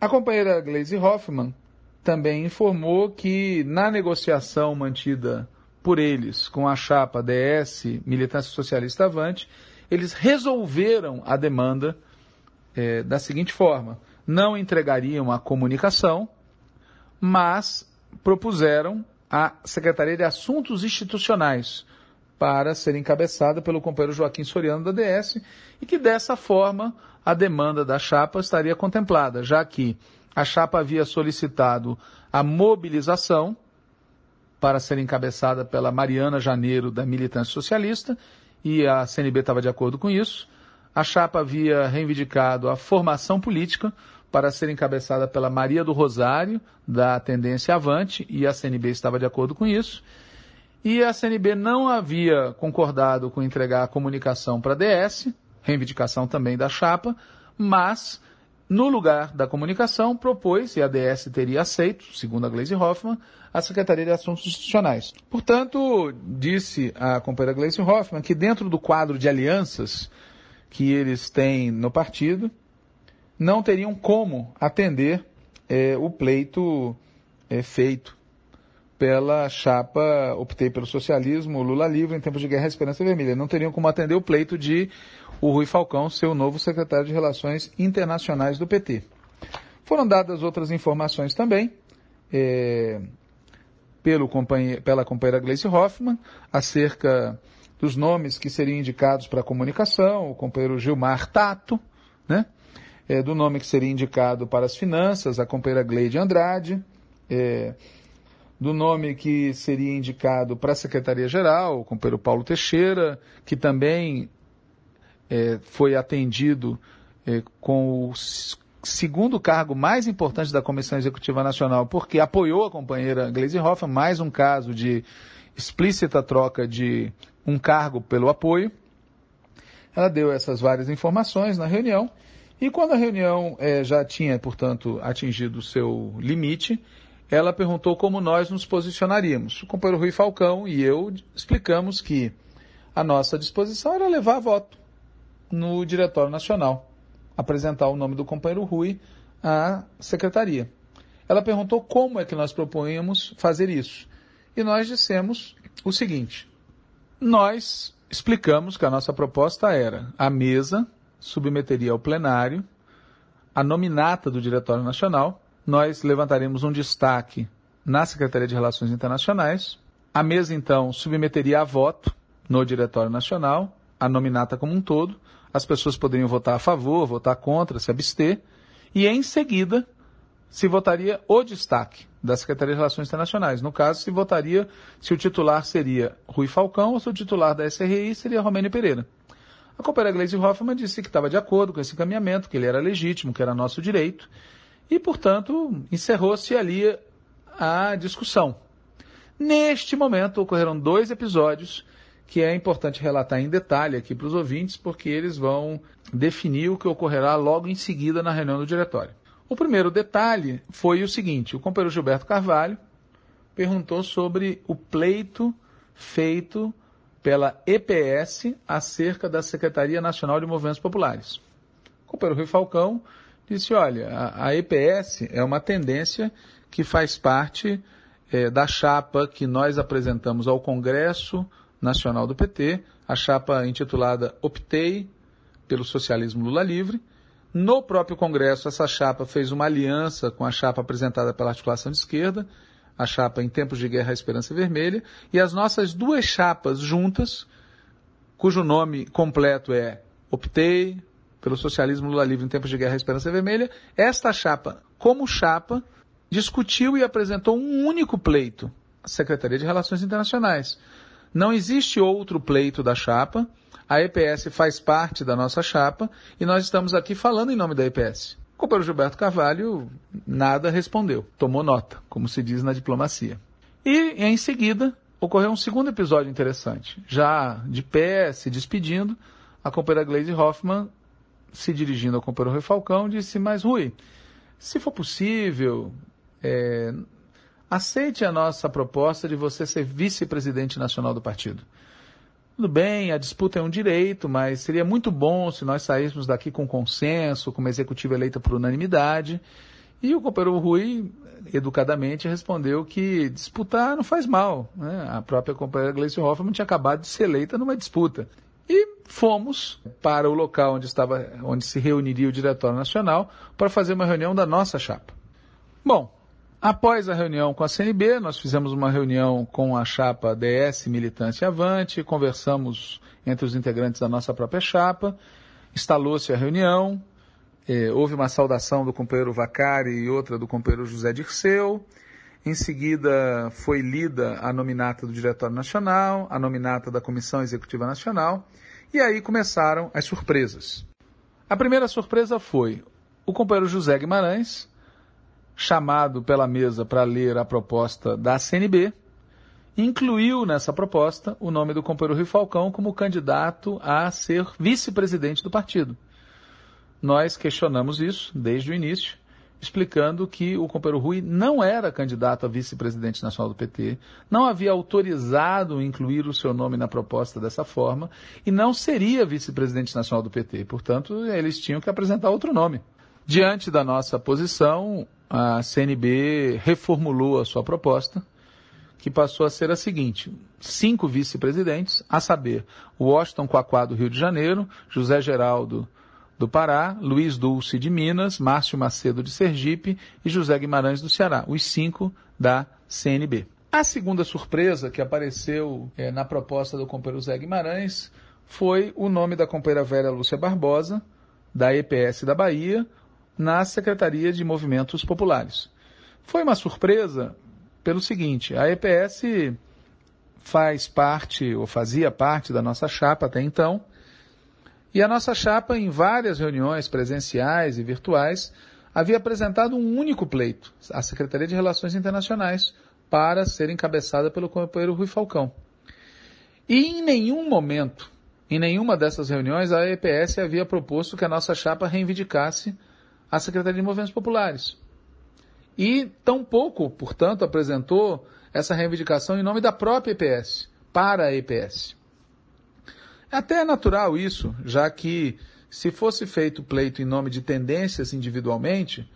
A companheira Gleisi Hoffmann também informou que na negociação mantida por eles com a chapa DS Militância Socialista Avante, eles resolveram a demanda é, da seguinte forma: não entregariam a comunicação, mas propuseram a Secretaria de Assuntos Institucionais para ser encabeçada pelo companheiro Joaquim Soriano da DS e que dessa forma a demanda da chapa estaria contemplada, já que a chapa havia solicitado a mobilização para ser encabeçada pela Mariana Janeiro da Militância Socialista e a CNB estava de acordo com isso. A chapa havia reivindicado a formação política para ser encabeçada pela Maria do Rosário, da Tendência Avante, e a CNB estava de acordo com isso. E a CNB não havia concordado com entregar a comunicação para a DS, reivindicação também da chapa, mas no lugar da comunicação, propôs, e a DS teria aceito, segundo a Gleisi Hoffmann, a Secretaria de Assuntos Institucionais. Portanto, disse a companheira Gleisi Hoffmann que dentro do quadro de alianças que eles têm no partido, não teriam como atender é, o pleito é, feito pela chapa, optei pelo socialismo, Lula livre, em tempos de guerra, Esperança Vermelha. Não teriam como atender o pleito de o Rui Falcão ser o novo secretário de Relações Internacionais do PT. Foram dadas outras informações também, é, pelo pela companheira Gleice Hoffmann, acerca dos nomes que seriam indicados para a comunicação, o companheiro Gilmar Tato, né? É, do nome que seria indicado para as finanças, a companheira Gleide Andrade, é, do nome que seria indicado para a Secretaria-Geral, o companheiro Paulo Teixeira, que também é, foi atendido é, com o segundo cargo mais importante da Comissão Executiva Nacional, porque apoiou a companheira Gleisi Hoffmann, mais um caso de explícita troca de um cargo pelo apoio. Ela deu essas várias informações na reunião, e quando a reunião é, já tinha, portanto, atingido o seu limite, ela perguntou como nós nos posicionaríamos. O companheiro Rui Falcão e eu explicamos que a nossa disposição era levar voto no Diretório Nacional, apresentar o nome do companheiro Rui à secretaria. Ela perguntou como é que nós propunhamos fazer isso. E nós dissemos o seguinte: nós explicamos que a nossa proposta era a mesa submeteria ao plenário a nominata do Diretório Nacional nós levantaremos um destaque na Secretaria de Relações Internacionais. A mesa, então, submeteria a voto no Diretório Nacional, a nominata como um todo. As pessoas poderiam votar a favor, votar contra, se abster. E, em seguida, se votaria o destaque da Secretaria de Relações Internacionais. No caso, se votaria se o titular seria Rui Falcão ou se o titular da SRI seria Romênio Pereira. A companheira Gleisi Hoffmann disse que estava de acordo com esse encaminhamento, que ele era legítimo, que era nosso direito, e, portanto, encerrou-se ali a discussão. Neste momento ocorreram dois episódios que é importante relatar em detalhe aqui para os ouvintes, porque eles vão definir o que ocorrerá logo em seguida na reunião do diretório. O primeiro detalhe foi o seguinte: o companheiro Gilberto Carvalho perguntou sobre o pleito feito pela EPS acerca da Secretaria Nacional de Movimentos Populares. O companheiro Rui Falcão disse: olha, a, a EPS é uma tendência que faz parte é, da chapa que nós apresentamos ao Congresso Nacional do PT, a chapa intitulada Optei pelo Socialismo Lula Livre. No próprio Congresso, essa chapa fez uma aliança com a chapa apresentada pela articulação de esquerda, a chapa em tempos de guerra a Esperança Vermelha, e as nossas duas chapas juntas, cujo nome completo é Optei pelo socialismo Lula livre em tempos de guerra e esperança vermelha, esta chapa, como chapa, discutiu e apresentou um único pleito, a Secretaria de Relações Internacionais. Não existe outro pleito da chapa, a EPS faz parte da nossa chapa e nós estamos aqui falando em nome da EPS. O companheiro Gilberto Carvalho nada respondeu, tomou nota, como se diz na diplomacia. E em seguida ocorreu um segundo episódio interessante. Já de pé, se despedindo, a companheira Glaze Hoffman se dirigindo ao companheiro Rui Falcão, disse, mas Rui, se for possível, é, aceite a nossa proposta de você ser vice-presidente nacional do partido. Tudo bem, a disputa é um direito, mas seria muito bom se nós saíssemos daqui com consenso, com uma executiva eleita por unanimidade. E o companheiro Rui, educadamente, respondeu que disputar não faz mal. Né? A própria companheira Gleice Hoffmann tinha acabado de ser eleita numa disputa. Fomos para o local onde, estava, onde se reuniria o Diretório Nacional para fazer uma reunião da nossa chapa. Bom, após a reunião com a CNB, nós fizemos uma reunião com a chapa DS Militância Avante, conversamos entre os integrantes da nossa própria chapa, instalou-se a reunião, eh, houve uma saudação do companheiro Vacari e outra do companheiro José Dirceu, em seguida, foi lida a nominata do Diretório Nacional, a nominata da Comissão Executiva Nacional, e aí começaram as surpresas. A primeira surpresa foi o companheiro José Guimarães, chamado pela mesa para ler a proposta da CNB, incluiu nessa proposta o nome do companheiro Rio Falcão como candidato a ser vice-presidente do partido. Nós questionamos isso desde o início explicando que o companheiro Rui não era candidato a vice-presidente nacional do PT, não havia autorizado incluir o seu nome na proposta dessa forma e não seria vice-presidente nacional do PT. Portanto, eles tinham que apresentar outro nome. Diante da nossa posição, a CNB reformulou a sua proposta, que passou a ser a seguinte: cinco vice-presidentes, a saber, Washington Quaquá do Rio de Janeiro, José Geraldo do Pará, Luiz Dulce de Minas, Márcio Macedo de Sergipe e José Guimarães do Ceará, os cinco da CNB. A segunda surpresa que apareceu é, na proposta do companheiro José Guimarães foi o nome da companheira velha Lúcia Barbosa, da EPS da Bahia, na Secretaria de Movimentos Populares. Foi uma surpresa pelo seguinte, a EPS faz parte, ou fazia parte da nossa chapa até então, e a nossa chapa, em várias reuniões presenciais e virtuais, havia apresentado um único pleito, a Secretaria de Relações Internacionais, para ser encabeçada pelo companheiro Rui Falcão. E em nenhum momento, em nenhuma dessas reuniões, a EPS havia proposto que a nossa chapa reivindicasse a Secretaria de Movimentos Populares. E tampouco, portanto, apresentou essa reivindicação em nome da própria EPS, para a EPS. É até natural isso, já que se fosse feito pleito em nome de tendências individualmente,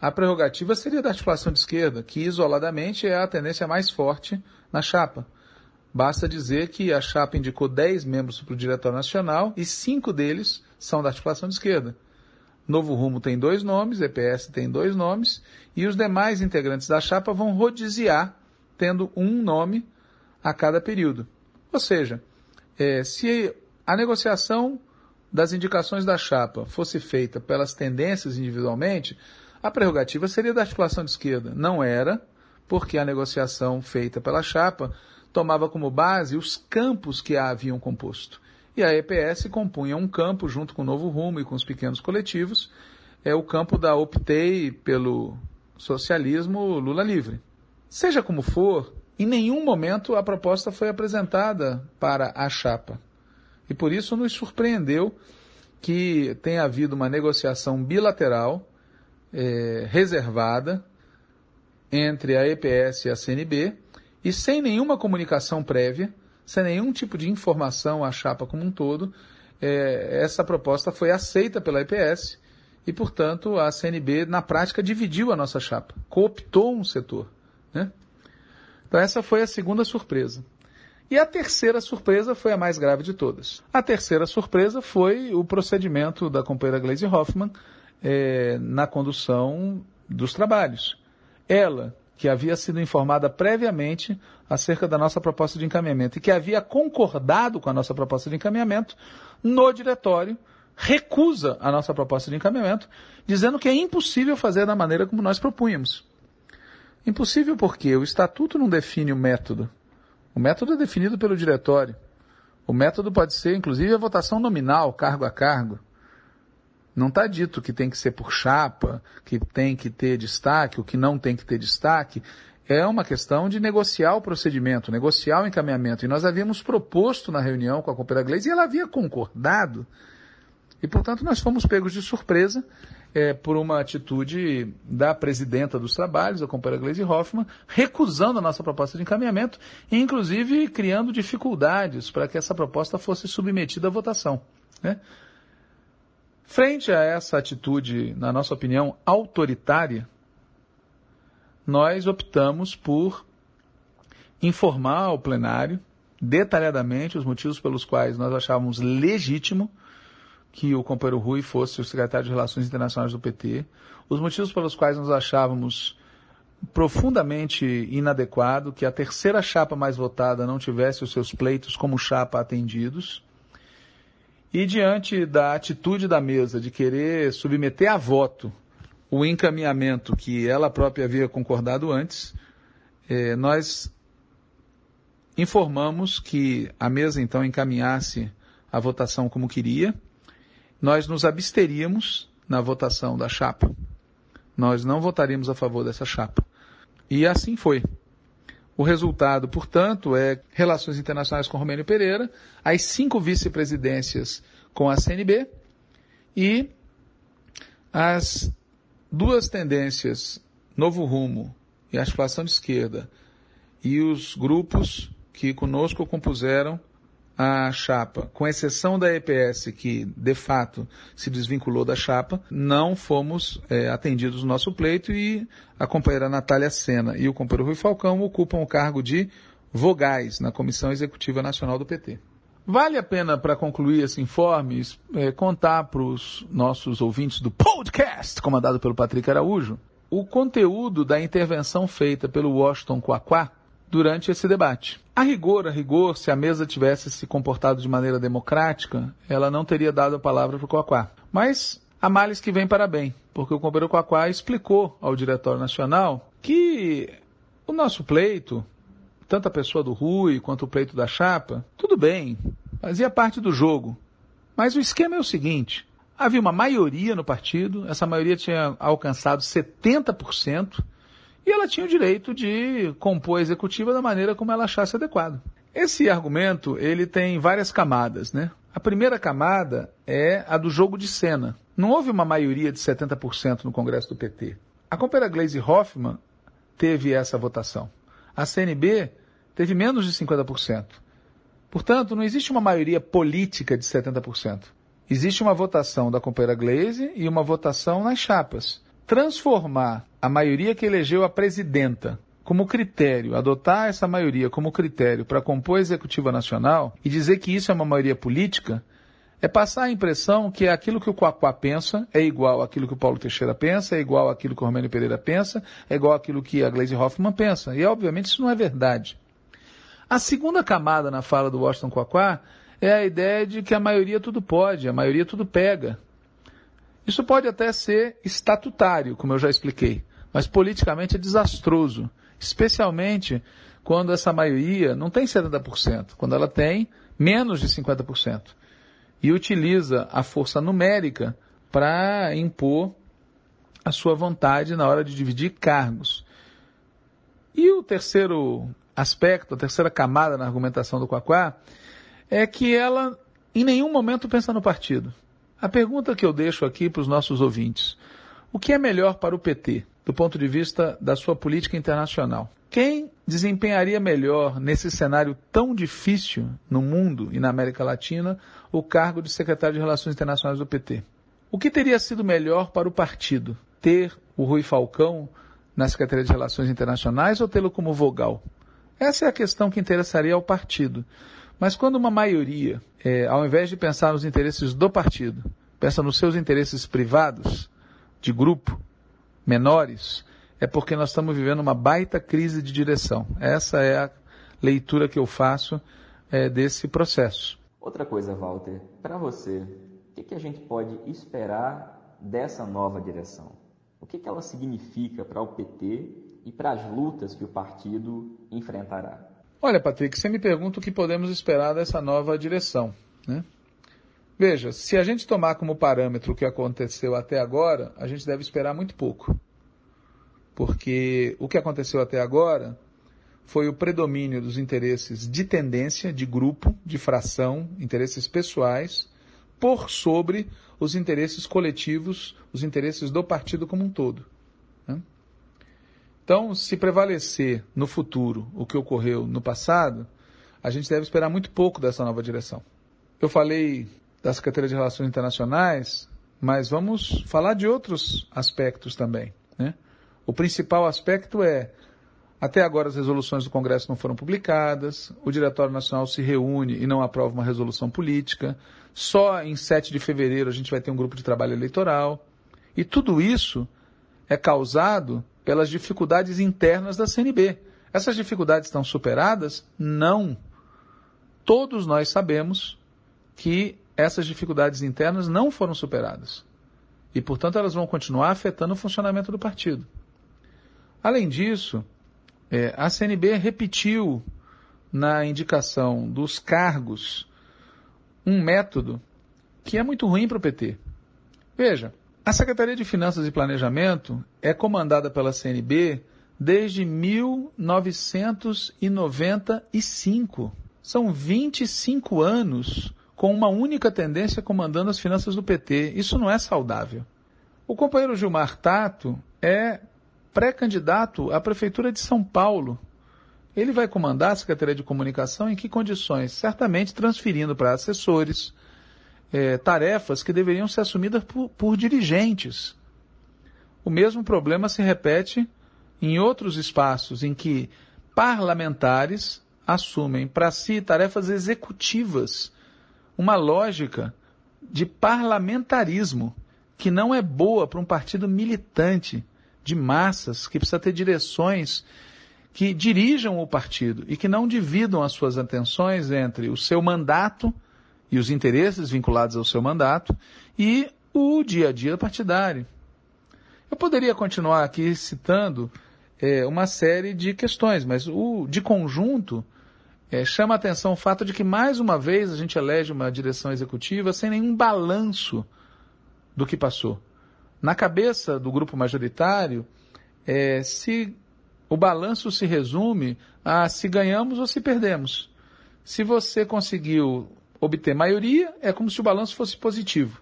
a prerrogativa seria da articulação de esquerda, que isoladamente é a tendência mais forte na chapa. Basta dizer que a chapa indicou 10 membros para o Diretório Nacional e cinco deles são da articulação de esquerda. Novo Rumo tem dois nomes, EPS tem dois nomes, e os demais integrantes da chapa vão rodiziar, tendo um nome a cada período. Ou seja, é, se a negociação das indicações da chapa fosse feita pelas tendências individualmente, a prerrogativa seria da articulação de esquerda. Não era, porque a negociação feita pela chapa tomava como base os campos que a haviam composto. E a EPS compunha um campo, junto com o Novo Rumo e com os pequenos coletivos, é o campo da optei pelo socialismo Lula livre. Seja como for, em nenhum momento a proposta foi apresentada para a chapa. E por isso nos surpreendeu que tenha havido uma negociação bilateral é, reservada entre a EPS e a CNB e sem nenhuma comunicação prévia, sem nenhum tipo de informação à chapa como um todo, é, essa proposta foi aceita pela EPS e, portanto, a CNB, na prática, dividiu a nossa chapa, cooptou um setor. Né? Então, essa foi a segunda surpresa. E a terceira surpresa foi a mais grave de todas. A terceira surpresa foi o procedimento da companheira Glaze Hoffman é, na condução dos trabalhos. Ela, que havia sido informada previamente acerca da nossa proposta de encaminhamento e que havia concordado com a nossa proposta de encaminhamento, no diretório, recusa a nossa proposta de encaminhamento, dizendo que é impossível fazer da maneira como nós propunhamos. Impossível porque o estatuto não define o método. O método é definido pelo diretório. O método pode ser, inclusive, a votação nominal, cargo a cargo. Não está dito que tem que ser por chapa, que tem que ter destaque, o que não tem que ter destaque. É uma questão de negociar o procedimento, negociar o encaminhamento. E nós havíamos proposto na reunião com a Companhia Glaze e ela havia concordado. E, portanto, nós fomos pegos de surpresa é, por uma atitude da presidenta dos trabalhos, a companheira Gleisi Hoffmann, recusando a nossa proposta de encaminhamento e, inclusive, criando dificuldades para que essa proposta fosse submetida à votação. Né? Frente a essa atitude, na nossa opinião, autoritária, nós optamos por informar ao plenário detalhadamente os motivos pelos quais nós achávamos legítimo que o companheiro Rui fosse o secretário de Relações Internacionais do PT, os motivos pelos quais nós achávamos profundamente inadequado que a terceira chapa mais votada não tivesse os seus pleitos como chapa atendidos, e diante da atitude da mesa de querer submeter a voto o encaminhamento que ela própria havia concordado antes, eh, nós informamos que a mesa então encaminhasse a votação como queria. Nós nos absteríamos na votação da chapa. Nós não votaríamos a favor dessa chapa. E assim foi. O resultado, portanto, é relações internacionais com Romênio Pereira, as cinco vice-presidências com a CNB e as duas tendências, Novo Rumo e Articulação de Esquerda, e os grupos que conosco compuseram a chapa, com exceção da EPS, que de fato se desvinculou da chapa, não fomos é, atendidos no nosso pleito e a companheira Natália Sena e o companheiro Rui Falcão ocupam o cargo de vogais na Comissão Executiva Nacional do PT. Vale a pena, para concluir esse informe, é, contar para os nossos ouvintes do podcast, comandado pelo Patrick Araújo, o conteúdo da intervenção feita pelo Washington Quaquá durante esse debate. A rigor, a rigor, se a mesa tivesse se comportado de maneira democrática, ela não teria dado a palavra para o Quaquá. Mas há males que vem para bem, porque o companheiro Quaquá explicou ao Diretório Nacional que o nosso pleito, tanto a pessoa do Rui quanto o pleito da Chapa, tudo bem, fazia parte do jogo. Mas o esquema é o seguinte: havia uma maioria no partido, essa maioria tinha alcançado 70%, e ela tinha o direito de compor a executiva da maneira como ela achasse adequado. Esse argumento, ele tem várias camadas, né? A primeira camada é a do jogo de cena. Não houve uma maioria de 70% no Congresso do PT. A companheira Glaze Hoffman teve essa votação. A CNB teve menos de 50%. Portanto, não existe uma maioria política de 70%. Existe uma votação da companheira Glaze e uma votação nas chapas. Transformar a maioria que elegeu a presidenta como critério, adotar essa maioria como critério para compor a executiva nacional e dizer que isso é uma maioria política, é passar a impressão que aquilo que o Quaquá pensa é igual àquilo que o Paulo Teixeira pensa, é igual àquilo que o Romênio Pereira pensa, é igual àquilo que a Gleisi Hoffmann pensa. E, obviamente, isso não é verdade. A segunda camada na fala do Washington Quaquá é a ideia de que a maioria tudo pode, a maioria tudo pega. Isso pode até ser estatutário, como eu já expliquei, mas politicamente é desastroso, especialmente quando essa maioria não tem 70%, quando ela tem menos de 50%, e utiliza a força numérica para impor a sua vontade na hora de dividir cargos. E o terceiro aspecto, a terceira camada na argumentação do Quaquá, é que ela em nenhum momento pensa no partido. A pergunta que eu deixo aqui para os nossos ouvintes: o que é melhor para o PT, do ponto de vista da sua política internacional? Quem desempenharia melhor nesse cenário tão difícil no mundo e na América Latina o cargo de secretário de Relações Internacionais do PT? O que teria sido melhor para o partido? Ter o Rui Falcão na Secretaria de Relações Internacionais ou tê-lo como vogal? Essa é a questão que interessaria ao partido. Mas quando uma maioria, é, ao invés de pensar nos interesses do partido, pensa nos seus interesses privados, de grupo, menores, é porque nós estamos vivendo uma baita crise de direção. Essa é a leitura que eu faço é, desse processo. Outra coisa, Walter, para você, o que, que, a gente pode esperar dessa nova direção? O que, que ela significa para o PT e para as lutas que o partido enfrentará? Olha, Patrick, você me pergunta o que podemos esperar dessa nova direção. Né? Veja, se a gente tomar como parâmetro o que aconteceu até agora, a gente deve esperar muito pouco. Porque o que aconteceu até agora foi o predomínio dos interesses de tendência, de grupo, de fração, interesses pessoais, por sobre os interesses coletivos, os interesses do partido como um todo. Né? Então, se prevalecer no futuro o que ocorreu no passado, a gente deve esperar muito pouco dessa nova direção. Eu falei da Secretaria de Relações Internacionais, mas vamos falar de outros aspectos também. Né? O principal aspecto é, até agora as resoluções do Congresso não foram publicadas, o Diretório Nacional se reúne e não aprova uma resolução política, só em 7 de fevereiro a gente vai ter um grupo de trabalho eleitoral, e tudo isso é causado pelas dificuldades internas da CNB. Essas dificuldades estão superadas? Não. Todos nós sabemos que essas dificuldades internas não foram superadas. E, portanto, elas vão continuar afetando o funcionamento do partido. Além disso, é, a CNB repetiu na indicação dos cargos um método que é muito ruim para o PT. Veja, a Secretaria de Finanças e Planejamento é comandada pela CNB desde 1995. São 25 anos com uma única tendência comandando as finanças do PT. Isso não é saudável. O companheiro Gilmar Tato é pré-candidato à Prefeitura de São Paulo Ele vai comandar a Secretaria de Comunicação em que condições? Certamente transferindo para assessores é, tarefas que deveriam ser assumidas por, por dirigentes. O mesmo problema se repete em outros espaços em que parlamentares assumem para si tarefas executivas, uma lógica de parlamentarismo que não é boa para um partido militante de massas que precisa ter direções que dirijam o partido e que não dividam as suas atenções entre o seu mandato e os interesses vinculados ao seu mandato e o dia a dia partidário. Eu poderia continuar aqui citando é, uma série de questões, mas o de conjunto é, chama a atenção o fato de que mais uma vez a gente elege uma direção executiva sem nenhum balanço do que passou. Na cabeça do grupo majoritário, é, se o balanço se resume a se ganhamos ou se perdemos. Se você conseguiu obter maioria, é como se o balanço fosse positivo.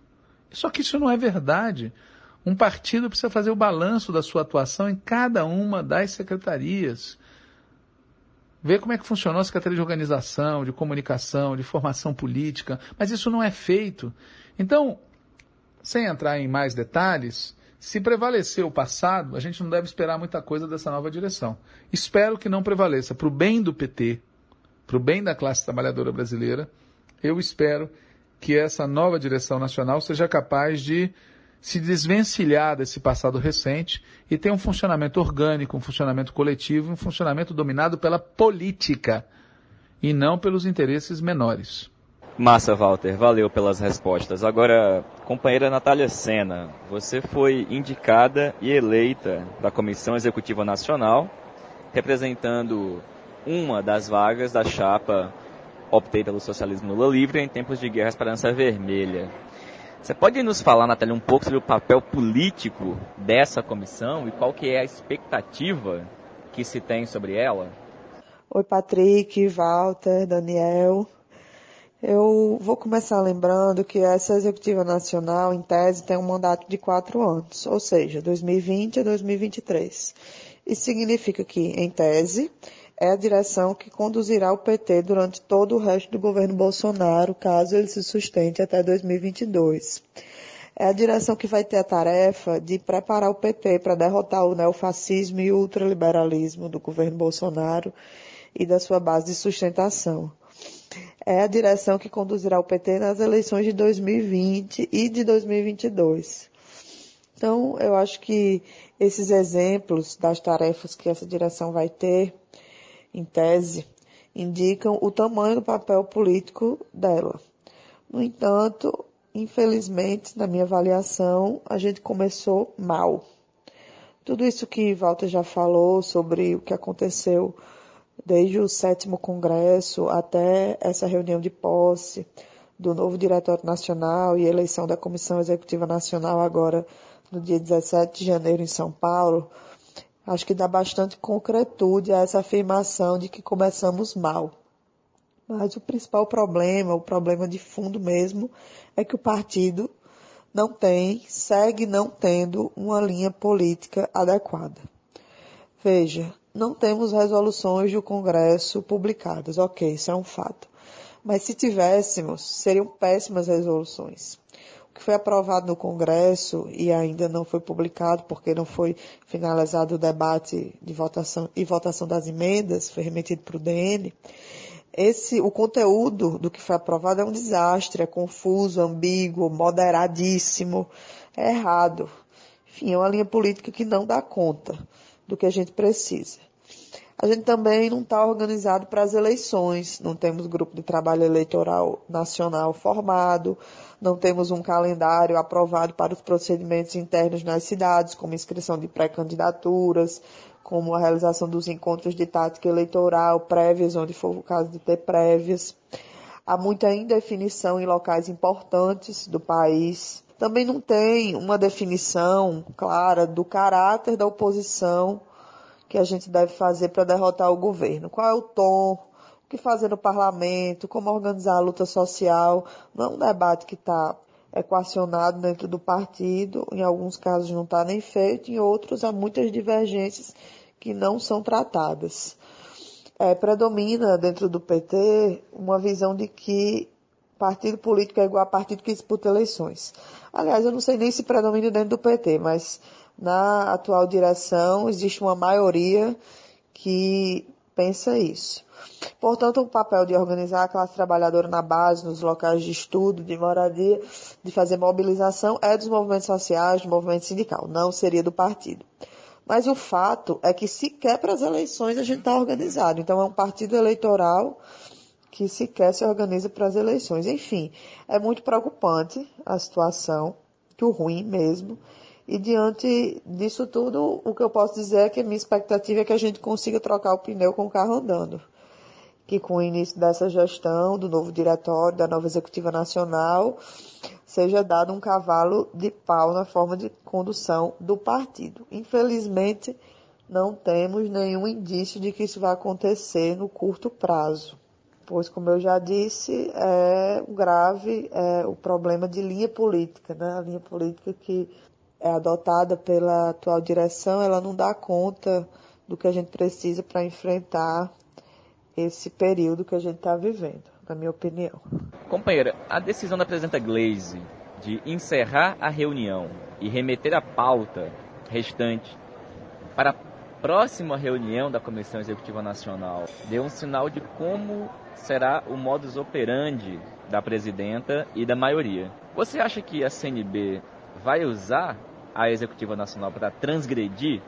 Só que isso não é verdade. Um partido precisa fazer o balanço da sua atuação em cada uma das secretarias. Ver como é que funcionou a Secretaria de Organização, de Comunicação, de Formação Política, mas isso não é feito. Então, sem entrar em mais detalhes, se prevalecer o passado, a gente não deve esperar muita coisa dessa nova direção. Espero que não prevaleça para o bem do PT, para o bem da classe trabalhadora brasileira. Eu espero que essa nova direção nacional seja capaz de se desvencilhar desse passado recente e ter um funcionamento orgânico, um funcionamento coletivo, um funcionamento dominado pela política e não pelos interesses menores. Massa, Walter. Valeu pelas respostas. Agora, companheira Natália Sena, você foi indicada e eleita da Comissão Executiva Nacional, representando uma das vagas da chapa Optei pelo Socialismo Lula Livre em tempos de Guerra Esperança Vermelha. Você pode nos falar, Natália, um pouco sobre o papel político dessa comissão e qual que é a expectativa que se tem sobre ela? Oi, Patrick, Walter, Daniel. Eu vou começar lembrando que essa executiva nacional, em tese, tem um mandato de quatro anos, ou seja, 2020 a 2023. Isso significa que, em tese, é a direção que conduzirá o PT durante todo o resto do governo Bolsonaro, caso ele se sustente até 2022. É a direção que vai ter a tarefa de preparar o PT para derrotar o neofascismo e o ultraliberalismo do governo Bolsonaro e da sua base de sustentação é a direção que conduzirá o PT nas eleições de 2020 e de 2022. Então, eu acho que esses exemplos das tarefas que essa direção vai ter, em tese, indicam o tamanho do papel político dela. No entanto, infelizmente, na minha avaliação, a gente começou mal. Tudo isso que Walter já falou sobre o que aconteceu desde o sétimo congresso até essa reunião de posse do novo Diretório Nacional e eleição da Comissão Executiva Nacional agora no dia 17 de janeiro em São Paulo, acho que dá bastante concretude a essa afirmação de que começamos mal. Mas o principal problema, o problema de fundo mesmo, é que o partido não tem, segue não tendo uma linha política adequada. Veja, não temos resoluções do Congresso publicadas. Ok, isso é um fato. Mas se tivéssemos, seriam péssimas resoluções. Que foi aprovado no Congresso e ainda não foi publicado porque não foi finalizado o debate de votação e votação das emendas, foi remetido para o DN. Esse, o conteúdo do que foi aprovado é um desastre, é confuso, ambíguo, moderadíssimo, é errado. Enfim, é uma linha política que não dá conta do que a gente precisa. A gente também não está organizado para as eleições, não temos grupo de trabalho eleitoral nacional formado, não temos um calendário aprovado para os procedimentos internos nas cidades, como inscrição de pré-candidaturas, como a realização dos encontros de tática eleitoral prévias, onde for o caso de ter prévias. Há muita indefinição em locais importantes do país. Também não tem uma definição clara do caráter da oposição que a gente deve fazer para derrotar o governo. Qual é o tom? O que fazer no parlamento? Como organizar a luta social? Não é um debate que está equacionado dentro do partido. Em alguns casos não está nem feito, em outros há muitas divergências que não são tratadas. é, predomina dentro do PT uma visão de que partido político é igual a partido que disputa eleições. Aliás, eu não sei nem se predomina dentro do PT, mas na atual direção existe uma maioria que pensa isso. Portanto, o papel de organizar a classe trabalhadora na base, nos locais de estudo, de moradia, de fazer mobilização, é dos movimentos sociais, do movimento sindical, não seria do partido. Mas o fato é que sequer para as eleições a gente está organizado. Então é um partido eleitoral que sequer se organiza para as eleições. Enfim, é muito preocupante a situação, muito ruim mesmo. E diante disso tudo, o que eu posso dizer é que a minha expectativa é que a gente consiga trocar o pneu com o carro andando. Que com o início dessa gestão, do novo diretório, da nova executiva nacional, seja dado um cavalo de pau na forma de condução do partido. Infelizmente, não temos nenhum indício de que isso vai acontecer no curto prazo pois, como eu já disse, é grave é, o problema de linha política, né? A linha política que é adotada pela atual direção, ela não dá conta do que a gente precisa para enfrentar esse período que a gente está vivendo, na minha opinião. Companheira, a decisão da presidenta Glaze de encerrar a reunião e remeter a pauta restante para a próxima reunião da Comissão Executiva Nacional deu um sinal de como será o modus operandi da presidenta e da maioria. Você acha que a CNB vai usar a Executiva Nacional para transgredir?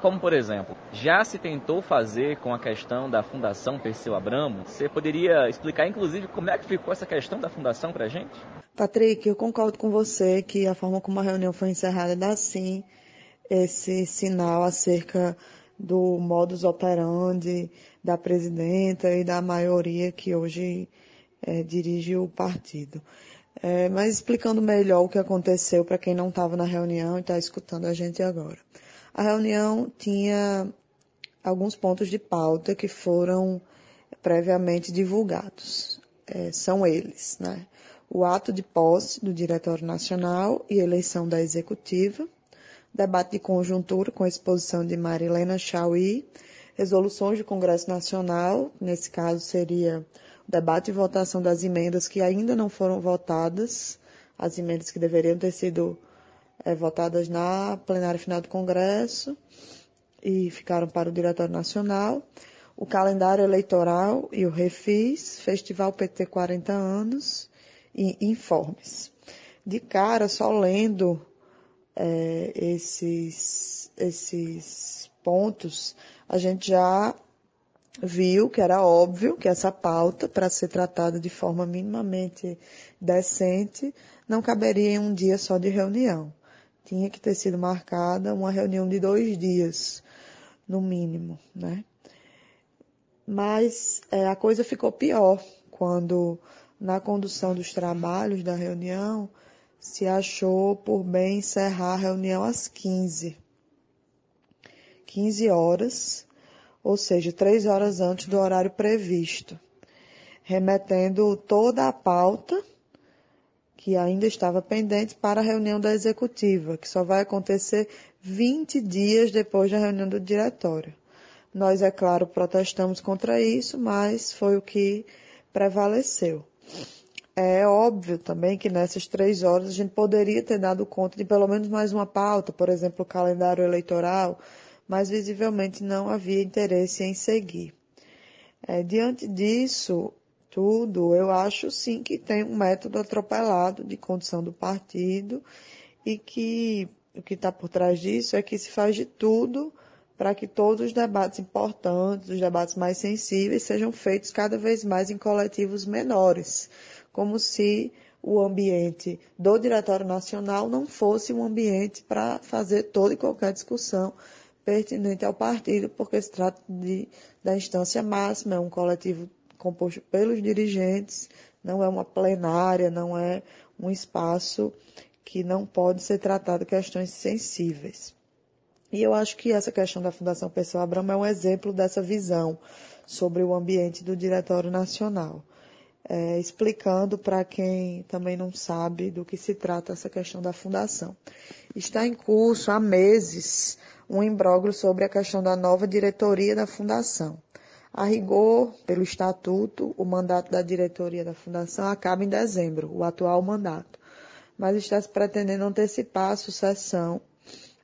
Como, por exemplo, já se tentou fazer com a questão da Fundação Perseu Abramo? Você poderia explicar, inclusive, como é que ficou essa questão da Fundação para a gente? Patrick, eu concordo com você que a forma como a reunião foi encerrada dá sim esse sinal acerca do modus operandi da presidenta e da maioria que hoje é, dirige o partido. É, mas explicando melhor o que aconteceu para quem não estava na reunião e está escutando a gente agora. A reunião tinha alguns pontos de pauta que foram previamente divulgados. É, são eles, né? O ato de posse do Diretório Nacional e eleição da Executiva, debate de conjuntura com a exposição de Marilena Chauí, resoluções do Congresso Nacional, nesse caso seria debate e votação das emendas que ainda não foram votadas, as emendas que deveriam ter sido é, votadas na plenária final do Congresso e ficaram para o Diretório Nacional, o calendário eleitoral e o refis, Festival PT 40 anos e informes. De cara, só lendo é, esses, esses pontos, a gente já viu que era óbvio que essa pauta, para ser tratada de forma minimamente decente, não caberia em um dia só de reunião. Tinha que ter sido marcada uma reunião de dois dias, no mínimo, né? Mas é, a coisa ficou pior quando, na condução dos trabalhos da reunião, se achou por bem encerrar a reunião às 15. 15 horas, ou seja, três horas antes do horário previsto, remetendo toda a pauta que ainda estava pendente para a reunião da executiva, que só vai acontecer 20 dias depois da reunião do diretório. Nós, é claro, protestamos contra isso, mas foi o que prevaleceu. É óbvio também que nessas três horas a gente poderia ter dado conta de pelo menos mais uma pauta, por exemplo, o calendário eleitoral, mas visivelmente não havia interesse em seguir. É, diante disso tudo, eu acho sim que tem um método atropelado de condução do partido e que o que está por trás disso é que se faz de tudo para que todos os debates importantes, os debates mais sensíveis, sejam feitos cada vez mais em coletivos menores como se o ambiente do Diretório Nacional não fosse um ambiente para fazer toda e qualquer discussão pertinente ao partido, porque se trata de, da instância máxima, é um coletivo composto pelos dirigentes, não é uma plenária, não é um espaço que não pode ser tratado questões sensíveis. E eu acho que essa questão da Fundação Pessoa Abramo é um exemplo dessa visão sobre o ambiente do Diretório Nacional é, explicando para quem também não sabe do que se trata essa questão da fundação. Está em curso há meses um imbróglio sobre a questão da nova diretoria da fundação. A rigor, pelo estatuto, o mandato da diretoria da Fundação acaba em dezembro, o atual mandato. Mas está se pretendendo antecipar a sucessão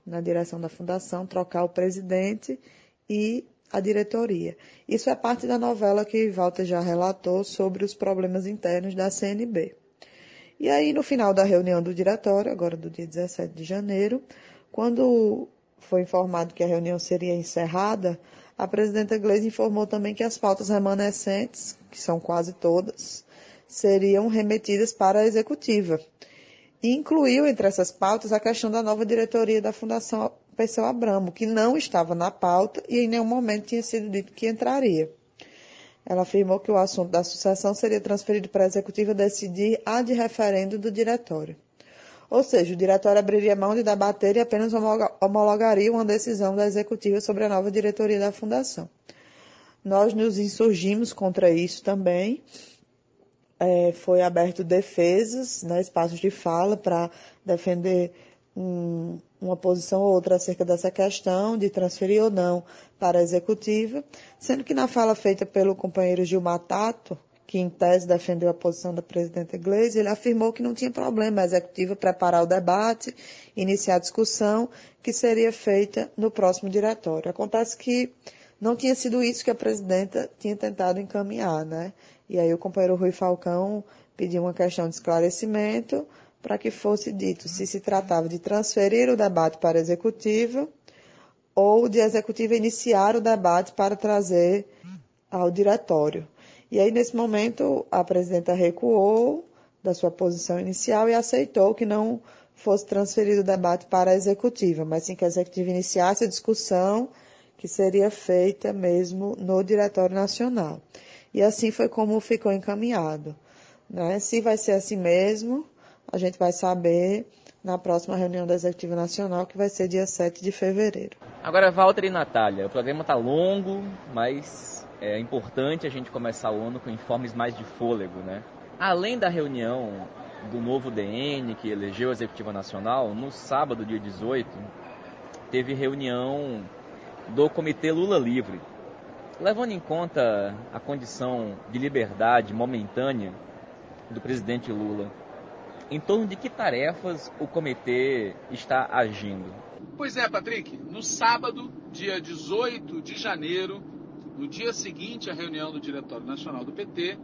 na direção da Fundação, trocar o presidente e a diretoria. Isso é parte da novela que Walter já relatou sobre os problemas internos da CNB. E aí, no final da reunião do diretório, agora do dia 17 de janeiro, quando foi informado que a reunião seria encerrada, a presidenta Gleisi informou também que as pautas remanescentes, que são quase todas, seriam remetidas para a executiva. E incluiu entre essas pautas a questão da nova diretoria da Fundação Perseu Abramo, que não estava na pauta e em nenhum momento tinha sido dito que entraria. Ela afirmou que o assunto da sucessão seria transferido para a executiva decidir a de referendo do diretório. Ou seja, o diretório abriria mão de debater e apenas homologaria uma decisão da executiva sobre a nova diretoria da fundação. Nós nos insurgimos contra isso também. É, foi aberto defesas, né, espaços de fala para defender um, uma posição ou outra acerca dessa questão de transferir ou não para a executiva, sendo que na fala feita pelo companheiro Gilmar Tato, que em tese defendeu a posição da presidenta Gleisi, ele afirmou que não tinha problema a executiva preparar o debate, iniciar a discussão, que seria feita no próximo diretório. Acontece que não tinha sido isso que a presidenta tinha tentado encaminhar, né? E aí o companheiro Rui Falcão pediu uma questão de esclarecimento para que fosse dito se se tratava de transferir o debate para a executiva ou de a executiva iniciar o debate para trazer ao diretório. E aí, nesse momento, a presidenta recuou da sua posição inicial e aceitou que não fosse transferido o debate para a executiva, mas sim que a executiva iniciasse a discussão que seria feita mesmo no Diretório Nacional. E assim foi como ficou encaminhado. Né? Se vai ser assim mesmo, a gente vai saber na próxima reunião da Executiva Nacional, que vai ser dia 7 de fevereiro. Agora, Walter e Natália, o programa está longo, mas é importante a gente começar o ano com informes mais de fôlego, né? Além da reunião do novo DN, que elegeu a Executiva Nacional, no sábado, dia 18, teve reunião do Comitê Lula Livre. Levando em conta a condição de liberdade momentânea do presidente Lula, em torno de que tarefas o comitê está agindo? Pois é, Patrick. No sábado, dia 18 de janeiro, no dia seguinte à reunião do Diretório Nacional do PT,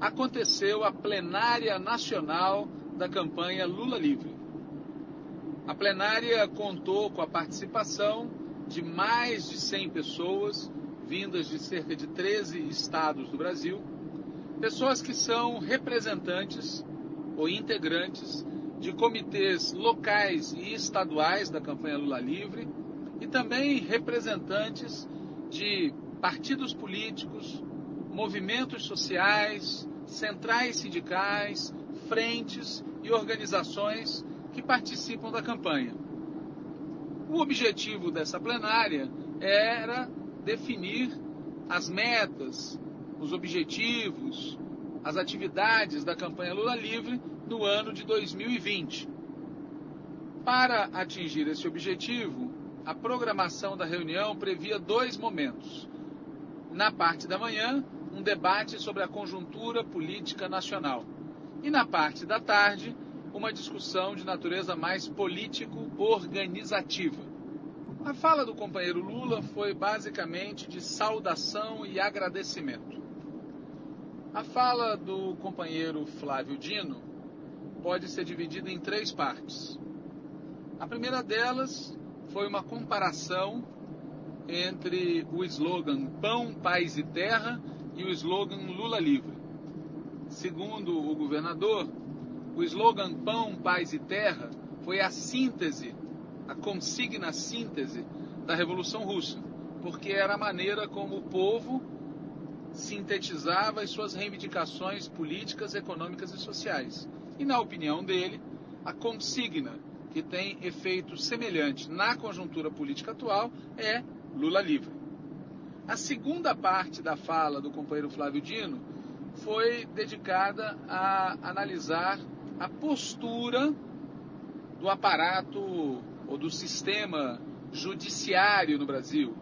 aconteceu a plenária nacional da campanha Lula Livre. A plenária contou com a participação de mais de 100 pessoas, vindas de cerca de 13 estados do Brasil, pessoas que são representantes ou integrantes de comitês locais e estaduais da campanha Lula Livre e também representantes de partidos políticos, movimentos sociais, centrais sindicais, frentes e organizações que participam da campanha. O objetivo dessa plenária era definir as metas, os objetivos, as atividades da campanha Lula Livre no ano de 2020. Para atingir esse objetivo, a programação da reunião previa dois momentos. Na parte da manhã, um debate sobre a conjuntura política nacional. E na parte da tarde, uma discussão de natureza mais político-organizativa. A fala do companheiro Lula foi basicamente de saudação e agradecimento. A fala do companheiro Flávio Dino pode ser dividida em três partes. A primeira delas foi uma comparação entre o slogan Pão, Paz e Terra e o slogan Lula Livre. Segundo o governador, o slogan Pão, Paz e Terra foi a síntese, a consigna síntese da Revolução Russa, porque era a maneira como o povo sintetizava as suas reivindicações políticas, econômicas e sociais. E, na opinião dele, a consigna que tem efeito semelhante na conjuntura política atual é Lula livre. A segunda parte da fala do companheiro Flávio Dino foi dedicada a analisar a postura do aparato ou do sistema judiciário no Brasil,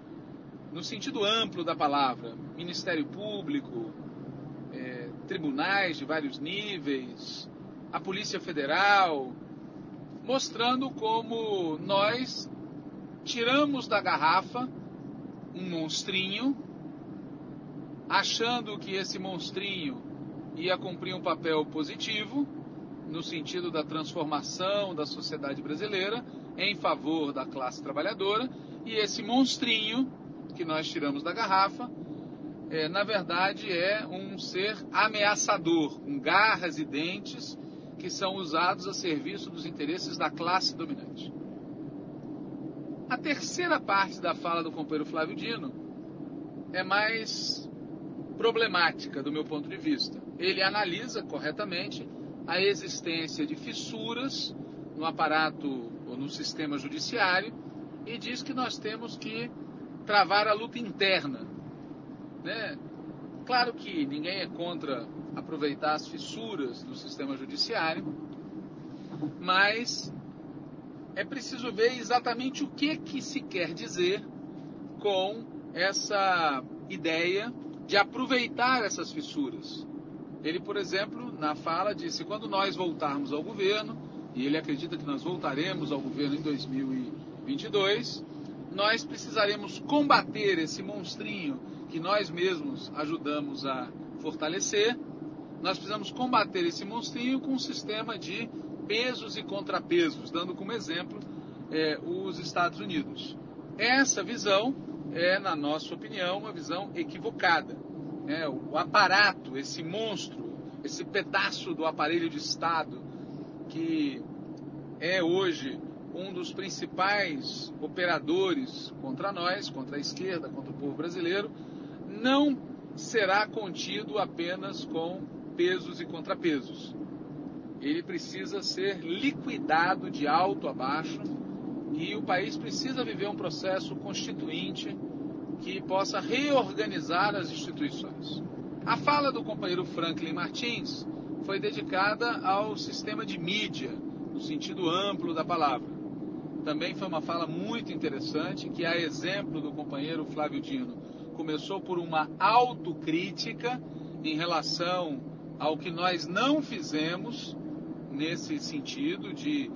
no sentido amplo da palavra, Ministério Público, é, tribunais de vários níveis, a Polícia Federal, mostrando como nós tiramos da garrafa um monstrinho, achando que esse monstrinho ia cumprir um papel positivo no sentido da transformação da sociedade brasileira em favor da classe trabalhadora, e esse monstrinho que nós tiramos da garrafa, é, na verdade é um ser ameaçador, com garras e dentes que são usados a serviço dos interesses da classe dominante. A terceira parte da fala do companheiro Flávio Dino é mais problemática do meu ponto de vista. Ele analisa corretamente a existência de fissuras no aparato ou no sistema judiciário e diz que nós temos que travar a luta interna. Né? Claro que ninguém é contra aproveitar as fissuras do sistema judiciário, mas é preciso ver exatamente o que, que se quer dizer com essa ideia de aproveitar essas fissuras. Ele, por exemplo, na fala disse: quando nós voltarmos ao governo, e ele acredita que nós voltaremos ao governo em 2022, nós precisaremos combater esse monstrinho que nós mesmos ajudamos a fortalecer. Nós precisamos combater esse monstrinho com um sistema de pesos e contrapesos, dando como exemplo é, os Estados Unidos. Essa visão é, na nossa opinião, uma visão equivocada. É, o aparato, esse monstro, esse pedaço do aparelho de Estado que é hoje um dos principais operadores contra nós, contra a esquerda, contra o povo brasileiro, não será contido apenas com pesos e contrapesos ele precisa ser liquidado de alto a baixo e o país precisa viver um processo constituinte que possa reorganizar as instituições. A fala do companheiro Franklin Martins foi dedicada ao sistema de mídia, no sentido amplo da palavra. Também foi uma fala muito interessante, que, a exemplo do companheiro Flávio Dino, começou por uma autocrítica em relação ao que nós não fizemos nesse sentido de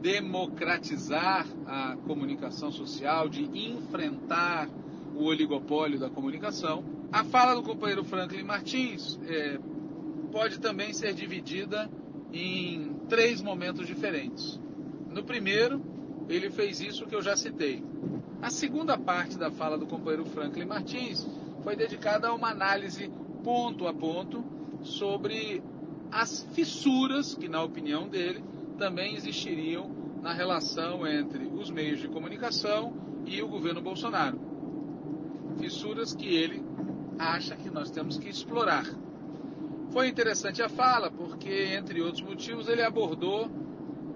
democratizar a comunicação social, de enfrentar o oligopólio da comunicação. A fala do companheiro Franklin Martins é, pode também ser dividida em três momentos diferentes. No primeiro, ele fez isso que eu já citei. A segunda parte da fala do companheiro Franklin Martins foi dedicada a uma análise ponto a ponto sobre as fissuras que, na opinião dele, também existiriam na relação entre os meios de comunicação e o governo Bolsonaro. Fissuras que ele acha que nós temos que explorar. Foi interessante a fala, porque, entre outros motivos, ele abordou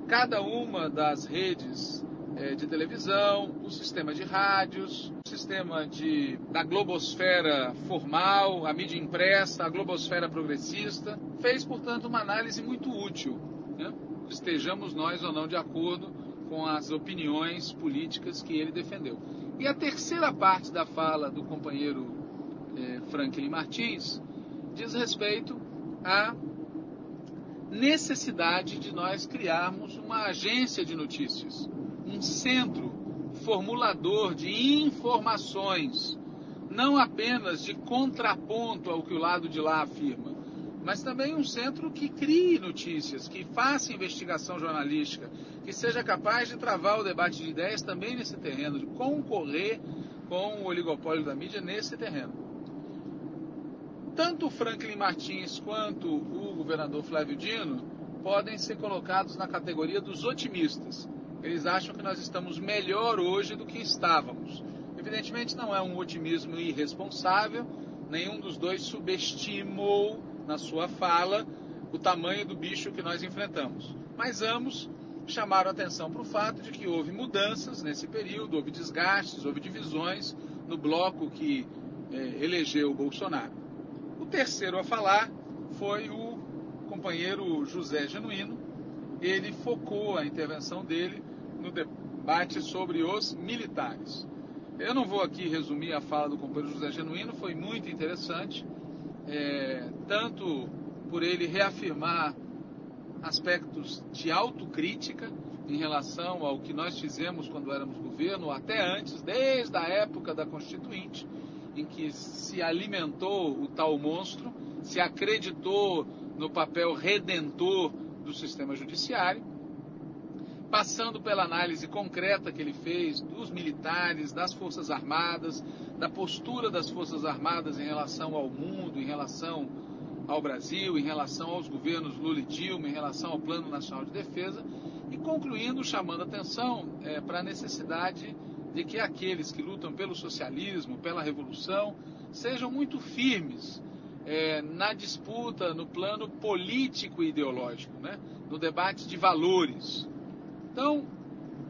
cada uma das redes é, de televisão, o sistema de rádios, o sistema de, da globosfera formal, a mídia impressa, a globosfera progressista. Fez, portanto, uma análise muito útil. Né? Estejamos nós ou não de acordo com as opiniões políticas que ele defendeu. E a terceira parte da fala do companheiro é, Franklin Martins diz respeito à necessidade de nós criarmos uma agência de notícias um centro formulador de informações, não apenas de contraponto ao que o lado de lá afirma, mas também um centro que crie notícias, que faça investigação jornalística, que seja capaz de travar o debate de ideias também nesse terreno, de concorrer com o oligopólio da mídia nesse terreno. Tanto o Franklin Martins quanto o governador Flávio Dino podem ser colocados na categoria dos otimistas eles acham que nós estamos melhor hoje do que estávamos. Evidentemente não é um otimismo irresponsável, nenhum dos dois subestimou na sua fala o tamanho do bicho que nós enfrentamos. Mas ambos chamaram atenção para o fato de que houve mudanças nesse período, houve desgastes, houve divisões no bloco que eh, elegeu o Bolsonaro. O terceiro a falar foi o companheiro José Genuíno. Ele focou a intervenção dele no debate sobre os militares. Eu não vou aqui resumir a fala do companheiro José Genuíno, foi muito interessante, é, tanto por ele reafirmar aspectos de autocrítica em relação ao que nós fizemos quando éramos governo, até antes, desde a época da Constituinte, em que se alimentou o tal monstro, se acreditou no papel redentor do sistema judiciário, passando pela análise concreta que ele fez dos militares, das Forças Armadas, da postura das Forças Armadas em relação ao mundo, em relação ao Brasil, em relação aos governos Lula e Dilma, em relação ao Plano Nacional de Defesa, e concluindo chamando atenção é, para a necessidade de que aqueles que lutam pelo socialismo, pela revolução, sejam muito firmes é, na disputa no plano político e ideológico, né? no debate de valores. Então,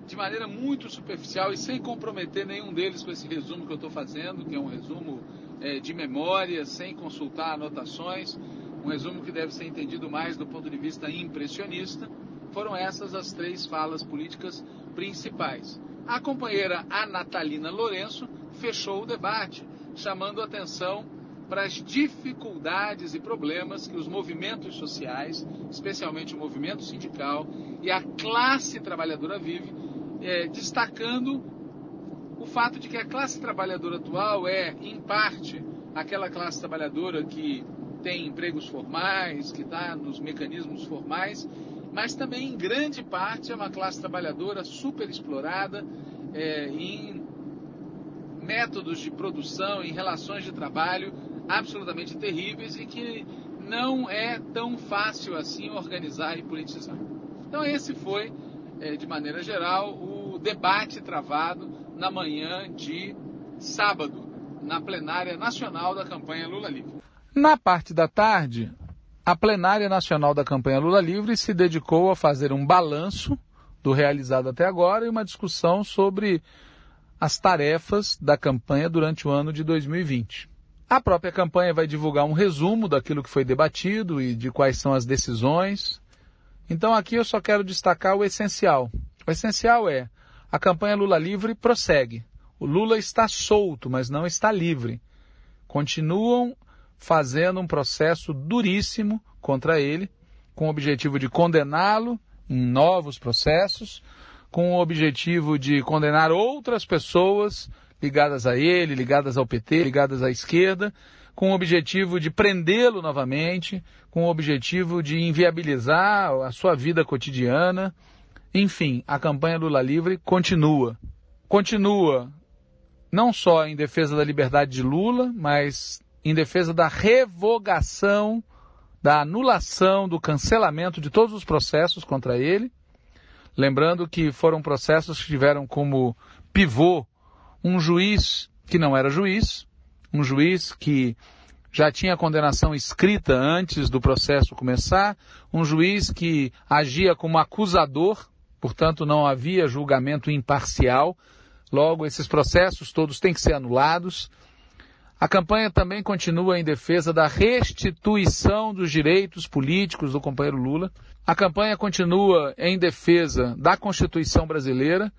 de maneira muito superficial e sem comprometer nenhum deles com esse resumo que eu estou fazendo, que é um resumo é, de memória, sem consultar anotações, um resumo que deve ser entendido mais do ponto de vista impressionista, foram essas as três falas políticas principais. A companheira Anatalina Lourenço fechou o debate, chamando atenção para as dificuldades e problemas que os movimentos sociais, especialmente o movimento sindical e a classe trabalhadora vive, é, destacando o fato de que a classe trabalhadora atual é, em parte, aquela classe trabalhadora que tem empregos formais, que está nos mecanismos formais, mas também, em grande parte, é uma classe trabalhadora super explorada é, em métodos de produção, em relações de trabalho absolutamente terríveis e que não é tão fácil assim organizar e politizar. Então esse foi, é, de maneira geral, o debate travado na manhã de sábado, na plenária nacional da campanha Lula Livre. Na parte da tarde, a plenária nacional da campanha Lula Livre se dedicou a fazer um balanço do realizado até agora e uma discussão sobre as tarefas da campanha durante o ano de 2020. A própria campanha vai divulgar um resumo daquilo que foi debatido e de quais são as decisões. Então aqui eu só quero destacar o essencial. O essencial é a campanha Lula Livre prossegue. O Lula está solto, mas não está livre. Continuam fazendo um processo duríssimo contra ele, com o objetivo de condená-lo em novos processos, com o objetivo de condenar outras pessoas ligadas a ele, ligadas ao PT, ligadas à esquerda, com o objetivo de prendê-lo novamente, com o objetivo de inviabilizar a sua vida cotidiana. Enfim, a campanha Lula Livre continua. Continua não só em defesa da liberdade de Lula, mas em defesa da revogação, da anulação, do cancelamento de todos os processos contra ele. Lembrando que foram processos que tiveram como pivô um juiz que não era juiz, um juiz que já tinha condenação escrita antes do processo começar, um juiz que agia como acusador, portanto não havia julgamento imparcial. Logo, esses processos todos têm que ser anulados. A campanha também continua em defesa da restituição dos direitos políticos do companheiro Lula. A campanha continua em defesa da Constituição brasileira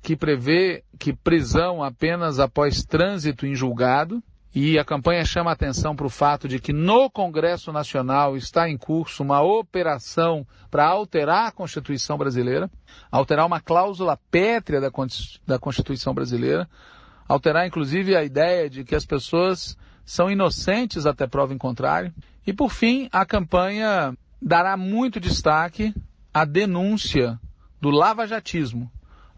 que prevê que prisão apenas após trânsito em julgado. E a campanha chama atenção para o fato de que no Congresso Nacional está em curso uma operação para alterar a Constituição brasileira, alterar uma cláusula pétrea da Constituição brasileira, alterar inclusive a ideia de que as pessoas são inocentes até prova em contrário. E por fim, a campanha dará muito destaque à denúncia do lavajatismo,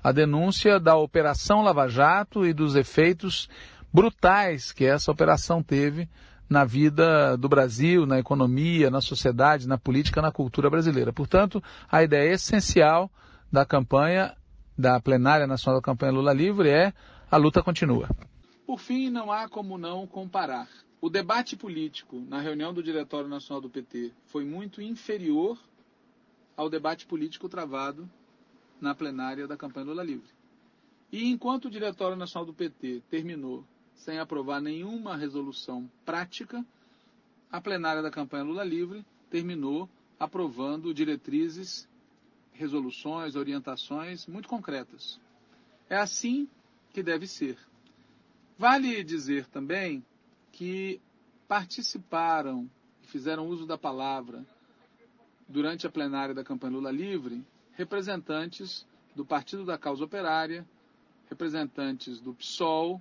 a denúncia da Operação Lava Jato e dos efeitos brutais que essa operação teve na vida do Brasil, na economia, na sociedade, na política, na cultura brasileira. Portanto, a ideia essencial da campanha, da plenária nacional da campanha Lula Livre é a luta continua. Por fim, não há como não comparar. O debate político na reunião do Diretório Nacional do PT foi muito inferior ao debate político travado na plenária da campanha Lula Livre. E enquanto o Diretório Nacional do PT terminou sem aprovar nenhuma resolução prática, a plenária da campanha Lula Livre terminou aprovando diretrizes, resoluções, orientações muito concretas. É assim que deve ser. Vale dizer também que participaram e fizeram uso da palavra durante a plenária da campanha Lula Livre representantes do Partido da Causa Operária, representantes do PSOL,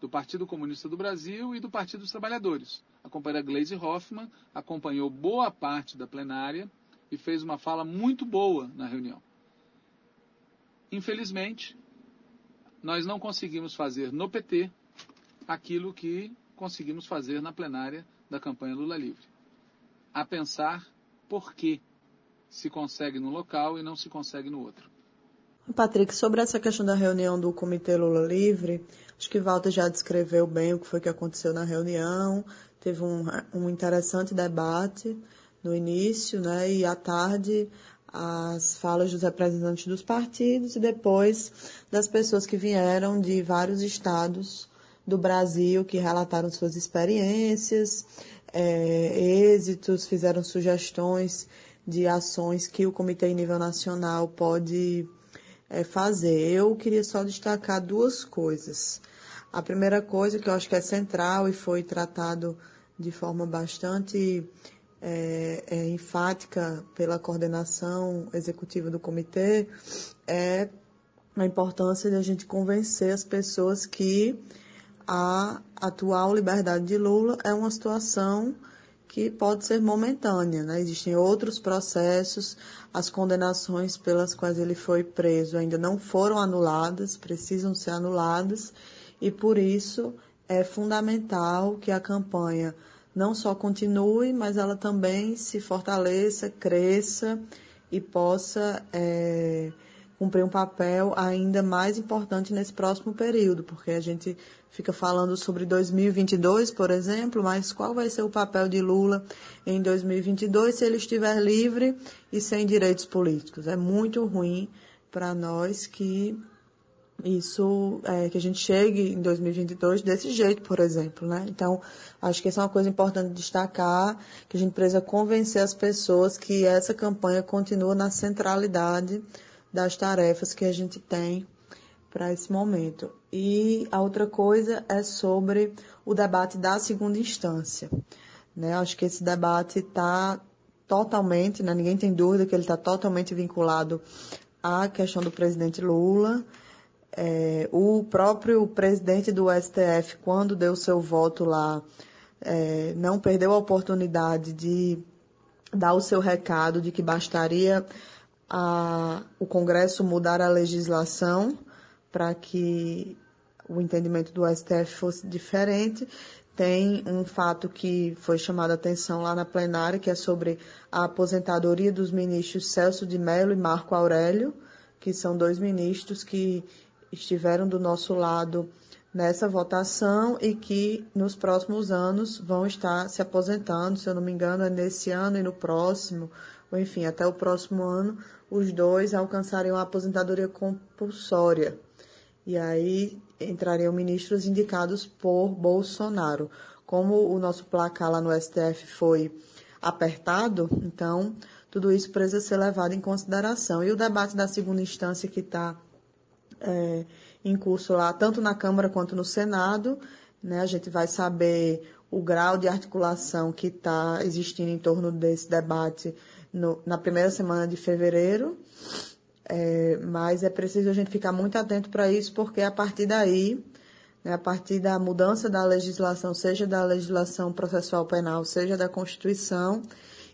do Partido Comunista do Brasil e do Partido dos Trabalhadores. A companheira Gleisi Hoffmann acompanhou boa parte da plenária e fez uma fala muito boa na reunião. Infelizmente, nós não conseguimos fazer no PT aquilo que conseguimos fazer na plenária da campanha Lula Livre. A pensar por que se consegue num local e não se consegue no outro. Patrick, sobre essa questão da reunião do Comitê Lula Livre, acho que Walter já descreveu bem o que foi que aconteceu na reunião. Teve um, um interessante debate no início, né? E à tarde as falas dos representantes dos partidos e depois das pessoas que vieram de vários estados do Brasil que relataram suas experiências, é, êxitos, fizeram sugestões de ações que o Comitê em nível nacional pode é, fazer. Eu queria só destacar duas coisas. A primeira coisa que eu acho que é central e foi tratado de forma bastante é, é, enfática pela coordenação executiva do comitê é a importância de a gente convencer as pessoas que a atual liberdade de Lula é uma situação que pode ser momentânea. Né? Existem outros processos, as condenações pelas quais ele foi preso ainda não foram anuladas, precisam ser anuladas, e por isso é fundamental que a campanha não só continue, mas ela também se fortaleça, cresça e possa é, cumprir um papel ainda mais importante nesse próximo período, porque a gente fica falando sobre 2022, por exemplo, mas qual vai ser o papel de Lula em 2022 se ele estiver livre e sem direitos políticos? É muito ruim para nós que isso é, que a gente chegue em 2022 desse jeito, por exemplo, né? Então, acho que essa é uma coisa importante destacar, que a gente precisa convencer as pessoas que essa campanha continua na centralidade das tarefas que a gente tem para esse momento. E a outra coisa é sobre o debate da segunda instância. Né? Acho que esse debate está totalmente, né? ninguém tem dúvida que ele está totalmente vinculado à questão do presidente Lula. É, o próprio presidente do STF, quando deu seu voto lá, é, não perdeu a oportunidade de dar o seu recado de que bastaria a, o Congresso mudar a legislação para que o entendimento do STF fosse diferente. Tem um fato que foi chamado a atenção lá na plenária, que é sobre a aposentadoria dos ministros Celso de Mello e Marco Aurélio, que são dois ministros que estiveram do nosso lado nessa votação e que nos próximos anos vão estar se aposentando, se eu não me engano, é nesse ano e no próximo, ou enfim, até o próximo ano, os dois alcançariam a aposentadoria compulsória. E aí entrariam ministros indicados por Bolsonaro. Como o nosso placar lá no STF foi apertado, então tudo isso precisa ser levado em consideração. E o debate da segunda instância que está é, em curso lá, tanto na Câmara quanto no Senado, né, a gente vai saber o grau de articulação que está existindo em torno desse debate no, na primeira semana de fevereiro. É, mas é preciso a gente ficar muito atento para isso, porque a partir daí, né, a partir da mudança da legislação, seja da legislação processual penal, seja da Constituição,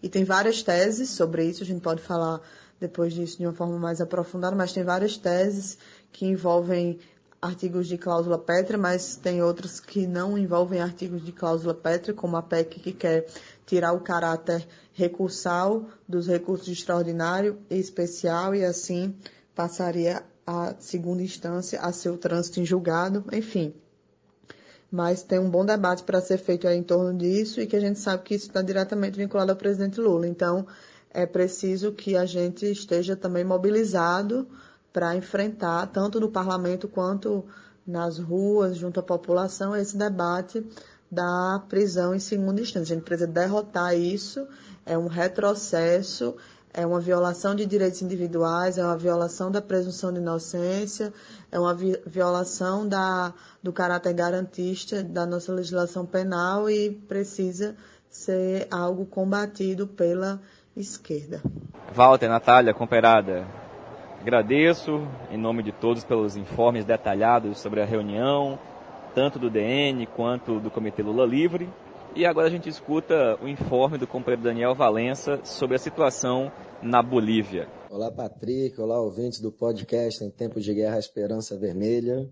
e tem várias teses sobre isso, a gente pode falar depois disso de uma forma mais aprofundada, mas tem várias teses que envolvem artigos de cláusula pétrea, mas tem outros que não envolvem artigos de cláusula pétrea, como a PEC que quer tirar o caráter recursal dos recursos extraordinário e especial e assim passaria a segunda instância a seu trânsito em julgado, enfim. Mas tem um bom debate para ser feito em torno disso e que a gente sabe que isso está diretamente vinculado ao presidente Lula. Então, é preciso que a gente esteja também mobilizado para enfrentar, tanto no parlamento quanto nas ruas, junto à população, esse debate da prisão em segunda instância. A gente precisa derrotar isso, é um retrocesso, é uma violação de direitos individuais, é uma violação da presunção de inocência, é uma vi violação da, do caráter garantista da nossa legislação penal e precisa ser algo combatido pela esquerda. Walter, Natália, comparada, agradeço em nome de todos pelos informes detalhados sobre a reunião, tanto do DN quanto do Comitê Lula Livre. E agora a gente escuta o informe do companheiro Daniel Valença sobre a situação na Bolívia. Olá, Patrick. Olá, ouvintes do podcast Em Tempos de Guerra Esperança Vermelha.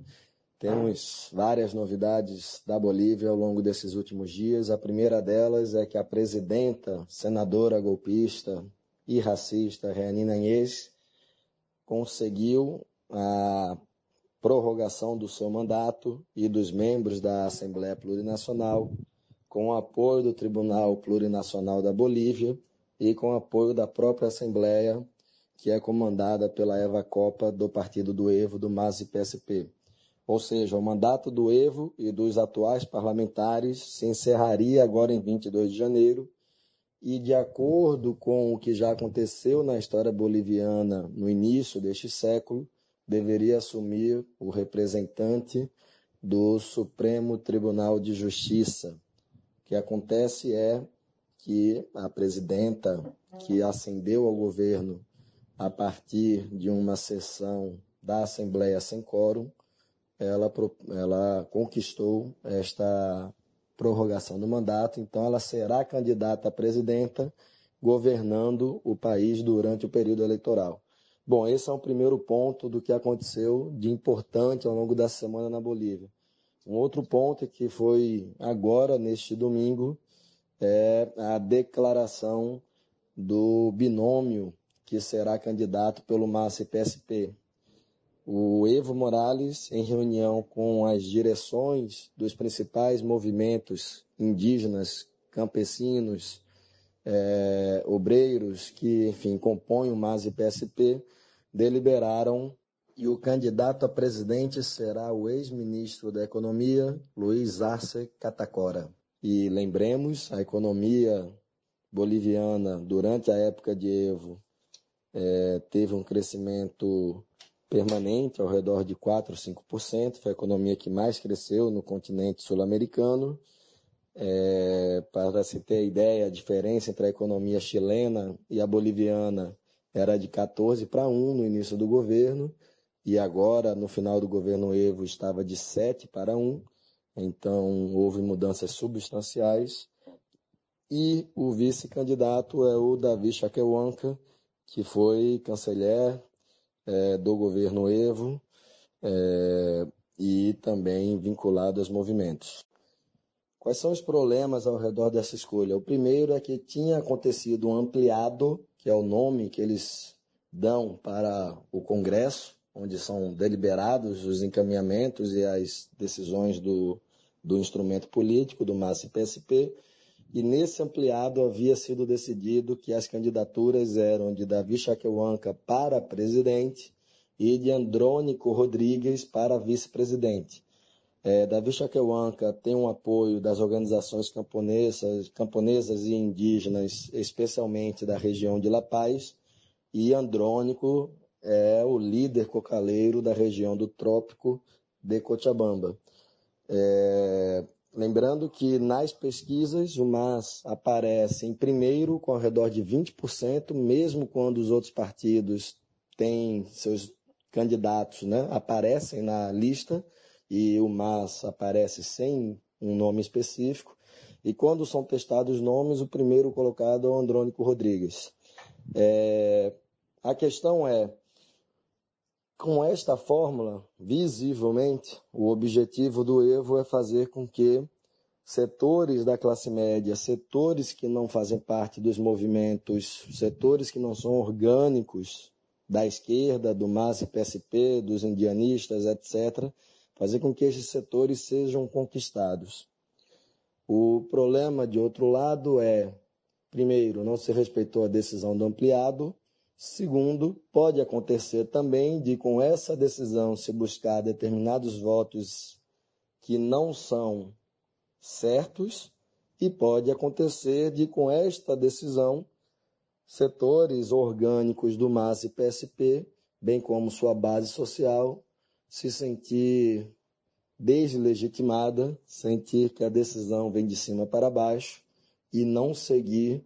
Temos várias novidades da Bolívia ao longo desses últimos dias. A primeira delas é que a presidenta, senadora golpista e racista, Reanina Inês, conseguiu a prorrogação do seu mandato e dos membros da Assembleia Plurinacional com o apoio do Tribunal Plurinacional da Bolívia e com o apoio da própria Assembleia, que é comandada pela Eva Copa do Partido do Evo, do MAS e PSP. Ou seja, o mandato do Evo e dos atuais parlamentares se encerraria agora em 22 de janeiro e, de acordo com o que já aconteceu na história boliviana no início deste século, deveria assumir o representante do Supremo Tribunal de Justiça, o que acontece é que a presidenta, que ascendeu ao governo a partir de uma sessão da Assembleia sem quórum, ela, ela conquistou esta prorrogação do mandato, então ela será candidata a presidenta governando o país durante o período eleitoral. Bom, esse é o primeiro ponto do que aconteceu de importante ao longo da semana na Bolívia. Um outro ponto que foi agora, neste domingo, é a declaração do binômio que será candidato pelo MAS e PSP. O Evo Morales, em reunião com as direções dos principais movimentos indígenas, campesinos, é, obreiros que, enfim, compõem o MAS e PSP, deliberaram e o candidato a presidente será o ex-ministro da Economia, Luiz Arce Catacora. E lembremos, a economia boliviana, durante a época de Evo, é, teve um crescimento permanente, ao redor de 4 ou 5%, foi a economia que mais cresceu no continente sul-americano. É, para se ter ideia, a diferença entre a economia chilena e a boliviana era de 14 para 1 no início do governo, e agora, no final do governo Evo, estava de 7 para 1, então houve mudanças substanciais. E o vice-candidato é o Davi Chaquewanka, que foi canceler é, do governo Evo é, e também vinculado aos movimentos. Quais são os problemas ao redor dessa escolha? O primeiro é que tinha acontecido um ampliado, que é o nome que eles dão para o Congresso, onde são deliberados os encaminhamentos e as decisões do, do instrumento político, do MAS e PSP, e nesse ampliado havia sido decidido que as candidaturas eram de Davi Chaquewanca para presidente e de Andrônico Rodrigues para vice-presidente. É, Davi Chaquewanca tem um apoio das organizações camponesas, camponesas e indígenas, especialmente da região de La Paz, e Andrônico é o líder cocaleiro da região do Trópico de Cochabamba. É, lembrando que nas pesquisas o MAS aparece em primeiro com ao redor de 20%, mesmo quando os outros partidos têm seus candidatos, né, aparecem na lista e o MAS aparece sem um nome específico. E quando são testados nomes, o primeiro colocado é o Andrônico Rodrigues. É, a questão é, com esta fórmula, visivelmente, o objetivo do Evo é fazer com que setores da classe média, setores que não fazem parte dos movimentos, setores que não são orgânicos da esquerda, do MAS e PSP, dos indianistas, etc., fazer com que esses setores sejam conquistados. O problema, de outro lado, é, primeiro, não se respeitou a decisão do ampliado, Segundo, pode acontecer também de, com essa decisão, se buscar determinados votos que não são certos, e pode acontecer de, com esta decisão, setores orgânicos do MAS e PSP, bem como sua base social, se sentir deslegitimada, sentir que a decisão vem de cima para baixo e não seguir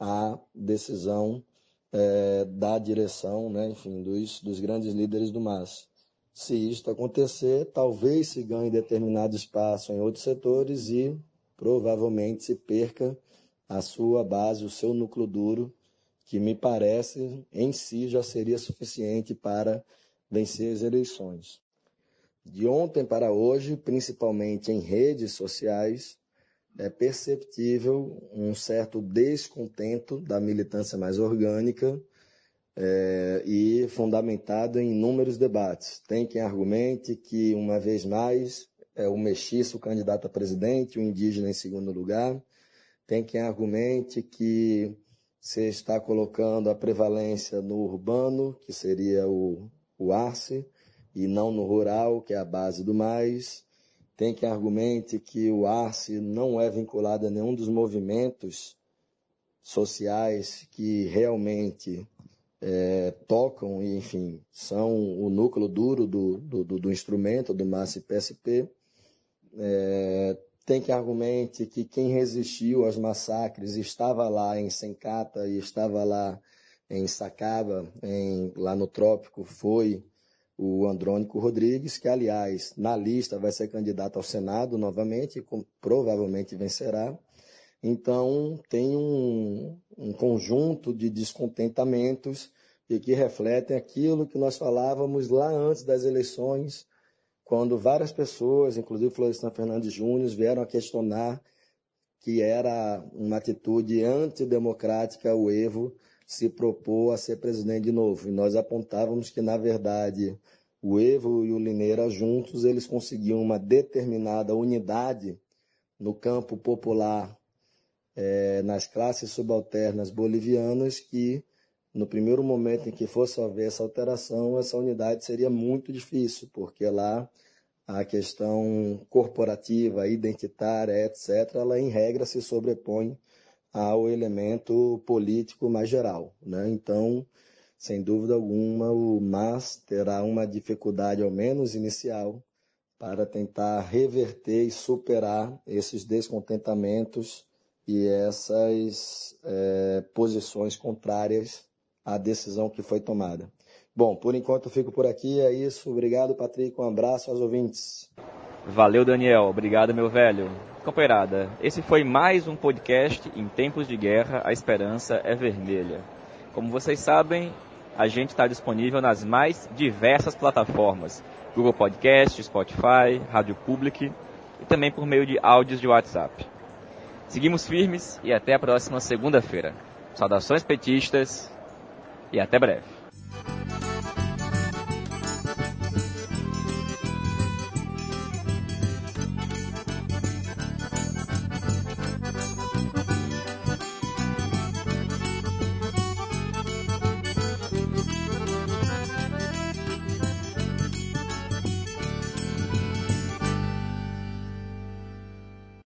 a decisão é, da direção, né, enfim, dos, dos grandes líderes do MAS. Se isto acontecer, talvez se ganhe determinado espaço em outros setores e provavelmente se perca a sua base, o seu núcleo duro, que me parece em si já seria suficiente para vencer as eleições. De ontem para hoje, principalmente em redes sociais, é perceptível um certo descontento da militância mais orgânica é, e fundamentado em inúmeros debates. Tem quem argumente que, uma vez mais, é o mestiço candidato a presidente, o indígena em segundo lugar. Tem quem argumente que se está colocando a prevalência no urbano, que seria o, o Arce, e não no rural, que é a base do mais. Tem quem argumente que o Arce não é vinculado a nenhum dos movimentos sociais que realmente é, tocam e, enfim, são o núcleo duro do, do, do instrumento do MAS e PSP. É, tem que argumente que quem resistiu aos massacres estava lá em Sencata e estava lá em Sacaba, em, lá no trópico, foi o Andrônico Rodrigues, que, aliás, na lista vai ser candidato ao Senado novamente, e provavelmente vencerá. Então, tem um, um conjunto de descontentamentos e que refletem aquilo que nós falávamos lá antes das eleições, quando várias pessoas, inclusive Florestan Fernandes Júnior, vieram a questionar que era uma atitude antidemocrática o Evo se propor a ser presidente de novo. E nós apontávamos que, na verdade, o Evo e o Lineira juntos, eles conseguiam uma determinada unidade no campo popular, é, nas classes subalternas bolivianas, que no primeiro momento em que fosse haver essa alteração, essa unidade seria muito difícil, porque lá a questão corporativa, identitária, etc., ela em regra se sobrepõe ao elemento político mais geral. Né? Então, sem dúvida alguma, o MAS terá uma dificuldade, ao menos inicial, para tentar reverter e superar esses descontentamentos e essas é, posições contrárias a decisão que foi tomada. Bom, por enquanto eu fico por aqui, é isso. Obrigado, Patrick. Um abraço aos ouvintes. Valeu, Daniel. Obrigado, meu velho. Companheirada, esse foi mais um podcast em tempos de guerra, a esperança é vermelha. Como vocês sabem, a gente está disponível nas mais diversas plataformas: Google Podcast, Spotify, Rádio Public e também por meio de áudios de WhatsApp. Seguimos firmes e até a próxima segunda-feira. Saudações petistas e até breve.